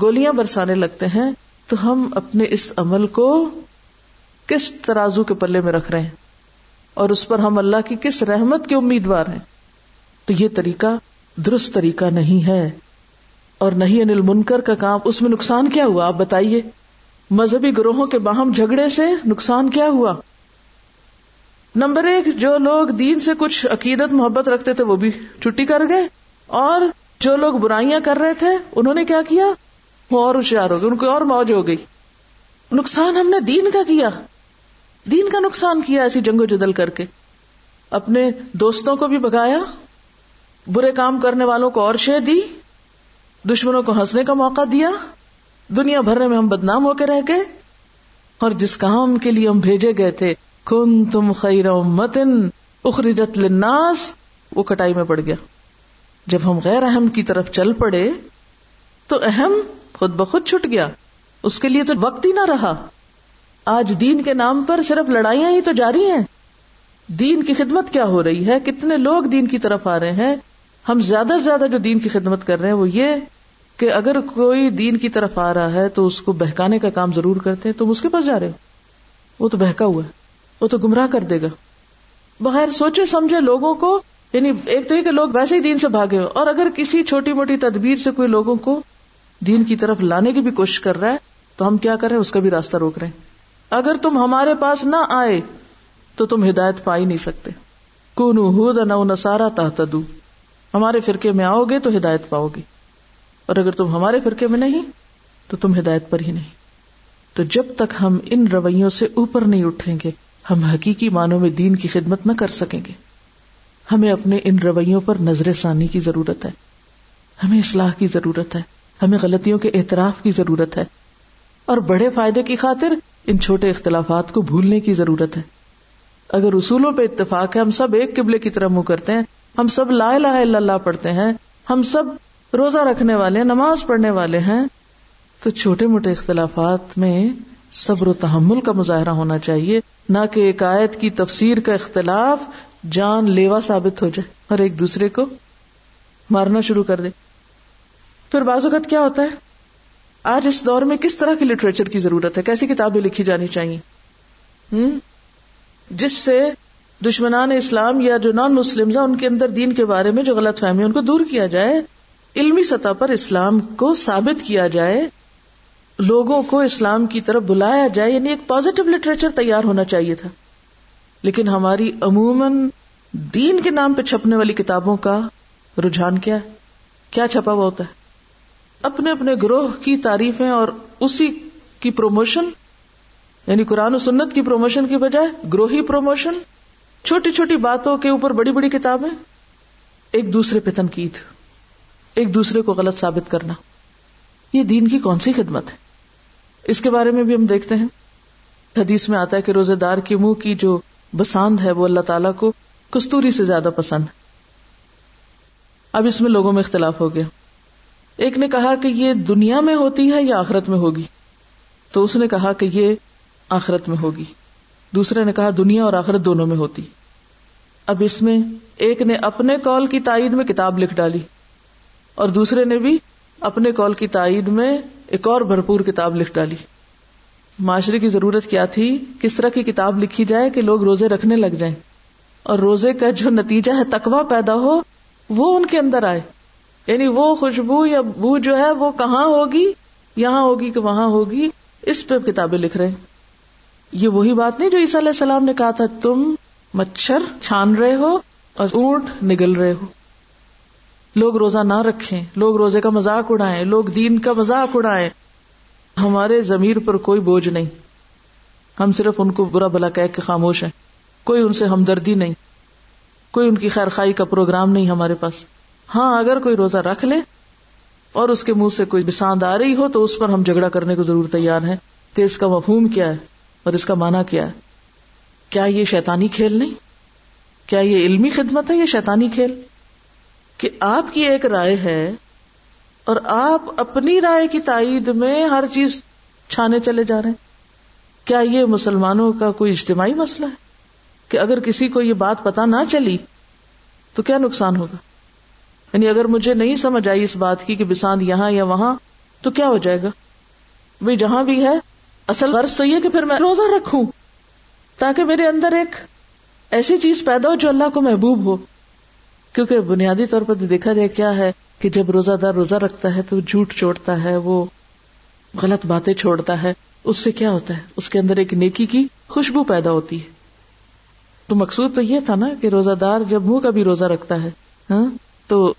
گولیاں برسانے لگتے ہیں، تو ہم اپنے اس عمل کو کس ترازو کے پلے میں رکھ رہے ہیں؟ اور اس پر ہم اللہ کی کس رحمت کے امیدوار ہیں؟ تو یہ طریقہ درست طریقہ نہیں ہے اور نہیں انل منکر کا کام اس میں نقصان کیا ہوا؟ آپ بتائیے، مذہبی گروہوں کے باہم جھگڑے سے نقصان کیا ہوا؟ نمبر ایک، جو لوگ دین سے کچھ عقیدت، محبت رکھتے تھے وہ بھی چھٹی کر گئے، اور جو لوگ برائیاں کر رہے تھے، انہوں نے کیا کیا؟ وہ اور ہوشیار ہو گئے، ان کو اور موج ہو گئی۔ نقصان ہم نے دین کا کیا؟ دین کا نقصان کیا ایسی جنگ و جدل کر کے؟ اپنے دوستوں کو بھی بگایا برے کام کرنے والوں کو اور شے دی؟ دشمنوں کو ہنسنے کا موقع دیا؟ دنیا بھرنے میں ہم بدنام ہو کے رہ گئے؟ اور جس کام کے لیے ہم بھیجے گئے تھے کن تم خیر متن اخرجت لناس وہ کٹائی میں پڑ گیا۔ جب ہم غیر اہم کی طرف چل پڑے، تو اہم خود بخود چھٹ گیا۔ اس کے لیے تو وقت ہی نہ رہا۔ آج دین کے نام پر صرف لڑائیاں ہی تو جاری ہیں۔ دین کی خدمت کیا ہو رہی ہے؟ کتنے لوگ دین کی طرف آ رہے ہیں؟ ہم زیادہ سے زیادہ جو دین کی خدمت کر رہے ہیں وہ یہ کہ اگر کوئی دین کی طرف آ رہا ہے تو اس کو بہکانے کا کام ضرور کرتے ہیں، تم اس کے پاس جا رہے ہو۔ وہ تو بہکا ہوا ہے، وہ تو گمراہ کر دے گا۔ بغیر سوچے سمجھے لوگوں کو یعنی ایک تو یہ کہ لوگ ویسے ہی دین سے بھاگے ہو، اور اگر کسی چھوٹی موٹی تدبیر سے کوئی لوگوں کو دین کی طرف لانے کی بھی کوشش کر رہا ہے، تو ہم کیا کریں اس کا بھی راستہ روک رہے ہیں۔ اگر تم ہمارے پاس نہ آئے، تو تم ہدایت پا ہی نہیں سکتے۔ کون نہ نسارا تحت ہمارے فرقے میں آؤ گے تو ہدایت پاؤ گے۔ اور اگر تم ہمارے فرقے میں نہیں، تو تم ہدایت پر ہی نہیں۔ تو جب تک ہم ان رویوں سے اوپر نہیں اٹھیں گے، ہم حقیقی معنوں میں دین کی خدمت نہ کر سکیں گے۔ ہمیں اپنے ان رویوں پر نظر ثانی کی ضرورت ہے۔ ہمیں اصلاح کی ضرورت ہے۔ ہمیں غلطیوں کے اعتراف کی ضرورت ہے۔ اور بڑے فائدے کی خاطر ان چھوٹے اختلافات کو بھولنے کی ضرورت ہے۔ اگر اصولوں پہ اتفاق ہے، ہم سب ایک قبلے کی طرح منہ کرتے ہیں ہم سب لا الہ الا اللہ پڑھتے ہیں، ہم سب روزہ رکھنے والے، نماز پڑھنے والے ہیں۔ تو چھوٹے موٹے اختلافات میں صبر و تحمل کا مظاہرہ ہونا چاہیے، نہ کہ ایک آیت کی تفسیر کا اختلاف جان لیوا ثابت ہو جائے اور ایک دوسرے کو مارنا شروع کر دے۔ پھر بعض اوقات کیا ہوتا ہے؟ آج اس دور میں کس طرح کی لٹریچر کی ضرورت ہے؟ کیسی کتابیں لکھی جانی چاہیے؟ ہوں جس سے دشمنان اسلام یا جو نان مسلم ہیں، ان کے اندر دین کے بارے میں جو غلط فہمی ان کو دور کیا جائے، علمی سطح پر اسلام کو ثابت کیا جائے، لوگوں کو اسلام کی طرف بلایا جائے یعنی ایک پازیٹو لٹریچر تیار ہونا چاہیے تھا۔ لیکن ہماری عموماً دین کے نام پہ چھپنے والی کتابوں کا رجحان کیا ہے؟ کیا چھپا ہوا ہوتا ہے؟ اپنے اپنے گروہ کی تعریفیں اور اسی کی پروموشن یعنی قرآن و سنت کی پروموشن کی بجائے گروہی پروموشن چھوٹی چھوٹی باتوں کے اوپر بڑی بڑی کتابیں، ایک دوسرے پہ تنقید، ایک دوسرے کو غلط ثابت کرنا۔ یہ دین کی کون سی خدمت ہے؟ اس کے بارے میں بھی ہم دیکھتے ہیں۔ حدیث میں آتا ہے کہ روزے دار کے منہ کی جو بساند ہے، وہ اللہ تعالیٰ کو کستوری سے زیادہ پسند ہے۔ اب اس میں لوگوں میں اختلاف ہو گیا۔ ایک نے کہا کہ یہ دنیا میں ہوتی ہے یا آخرت میں ہوگی؟ تو اس نے کہا کہ یہ آخرت میں ہوگی۔ دوسرے نے کہا دنیا اور آخرت دونوں میں ہوتی۔ اب اس میں ایک نے اپنے کال کی تائید میں کتاب لکھ ڈالی اور دوسرے نے بھی اپنے کال کی تائید میں ایک اور بھرپور کتاب لکھ ڈالی۔ معاشرے کی ضرورت کیا تھی؟ کس طرح کی کتاب لکھی جائے کہ لوگ روزے رکھنے لگ جائیں؟ اور روزے کا جو نتیجہ ہے تکوا پیدا ہو، وہ ان کے اندر آئے۔ یعنی وہ خوشبو یا بو جو ہے، وہ کہاں ہوگی؟ یہاں ہوگی کہ وہاں ہوگی؟ اس پہ کتابیں لکھ رہے ہیں۔ یہ وہی بات نہیں جو عیسیٰ علیہ السلام نے کہا تھا، تم مچھر چھان رہے ہو اور اونٹ نگل رہے ہو۔ لوگ روزہ نہ رکھیں، لوگ روزے کا مذاق اڑائیں، لوگ دین کا مذاق اڑائیں۔ ہمارے ضمیر پر کوئی بوجھ نہیں۔ ہم صرف ان کو برا بلا کہہ کے خاموش ہیں۔ کوئی ان سے ہمدردی نہیں۔ کوئی ان کی خیر خائی کا پروگرام نہیں ہمارے پاس۔ ہاں اگر کوئی روزہ رکھ لے اور اس کے منہ سے کوئی بساند آ رہی ہو تو اس پر ہم جھگڑا کرنے کو ضرور تیار ہیں کہ اس کا مفہوم کیا ہے۔ اور اس کا مانا کیا ہے؟ کیا یہ شیطانی کھیل نہیں؟ کیا یہ علمی خدمت ہے یہ شیطانی کھیل؟ کہ آپ کی ایک رائے ہے اور آپ اپنی رائے کی تائید میں ہر چیز چھانے چلے جا رہے ہیں۔ کیا یہ مسلمانوں کا کوئی اجتماعی مسئلہ ہے؟ کہ اگر کسی کو یہ بات پتا نہ چلی تو کیا نقصان ہوگا؟ یعنی اگر مجھے نہیں سمجھ آئی اس بات کی کہ بساند یہاں یا وہاں تو کیا ہو جائے گا؟ بھائی جہاں بھی ہے اصل غرض تو یہ کہ پھر میں روزہ رکھوں تاکہ میرے اندر ایک ایسی چیز پیدا ہو جو اللہ کو محبوب ہو۔ کیونکہ بنیادی طور پر دیکھا جائے کیا ہے کہ جب روزہ دار روزہ رکھتا ہے تو جھوٹ چھوڑتا ہے، وہ غلط باتیں چھوڑتا ہے۔ اس سے کیا ہوتا ہے؟ اس کے اندر ایک نیکی کی خوشبو پیدا ہوتی ہے۔ تو مقصود تو یہ تھا نا کہ روزہ دار جب منہ کا بھی روزہ رکھتا ہے ہاں تو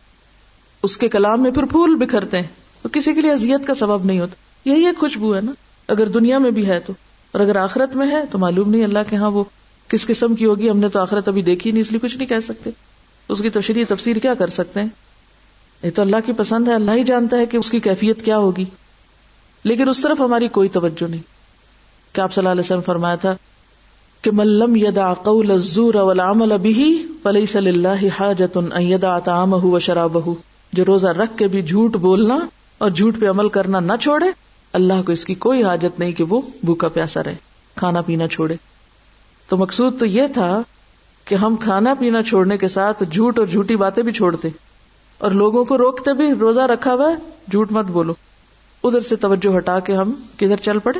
اس کے کلام میں پھر پھول بکھرتے ہیں۔ تو کسی کے لیے اذیت کا سبب نہیں ہوتا۔ یہی ایک خوشبو ہے نا۔ اگر دنیا میں بھی ہے تو، اور اگر آخرت میں ہے تو معلوم نہیں اللہ کے ہاں وہ کس قسم کی ہوگی، ہم نے تو آخرت ابھی دیکھی نہیں، اس لیے کچھ نہیں کہہ سکتے۔ اس کی تشریح تفسیر کیا کر سکتے ہیں؟ یہ تو اللہ کی پسند ہے، اللہ ہی جانتا ہے کہ اس کی کیفیت کیا ہوگی۔ لیکن اس طرف ہماری کوئی توجہ نہیں۔ کیا آپ صلی اللہ علیہ وسلم فرمایا تھا کہ ملم یدا قول الزور والعمل به فليس لله حاجت ان يدع طعامه وشرابه جو روزہ رکھ کے بھی جھوٹ بولنا اور جھوٹ پہ عمل کرنا نہ چھوڑے اللہ کو اس کی کوئی حاجت نہیں کہ وہ بھوکا پیاسا رہے، کھانا پینا چھوڑے۔ تو مقصود تو یہ تھا کہ ہم کھانا پینا چھوڑنے کے ساتھ جھوٹ اور جھوٹی باتیں بھی چھوڑتے۔ اور لوگوں کو روکتے بھی، روزہ رکھا ہوا ہے، جھوٹ مت بولو۔ ادھر سے توجہ ہٹا کے ہم کدھر چل پڑے۔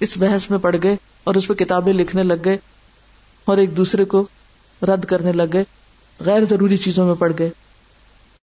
اس بحث میں پڑ گئے اور اس پہ کتابیں لکھنے لگ گئے اور ایک دوسرے کو رد کرنے لگ گئے۔ غیر ضروری چیزوں میں پڑ گئے۔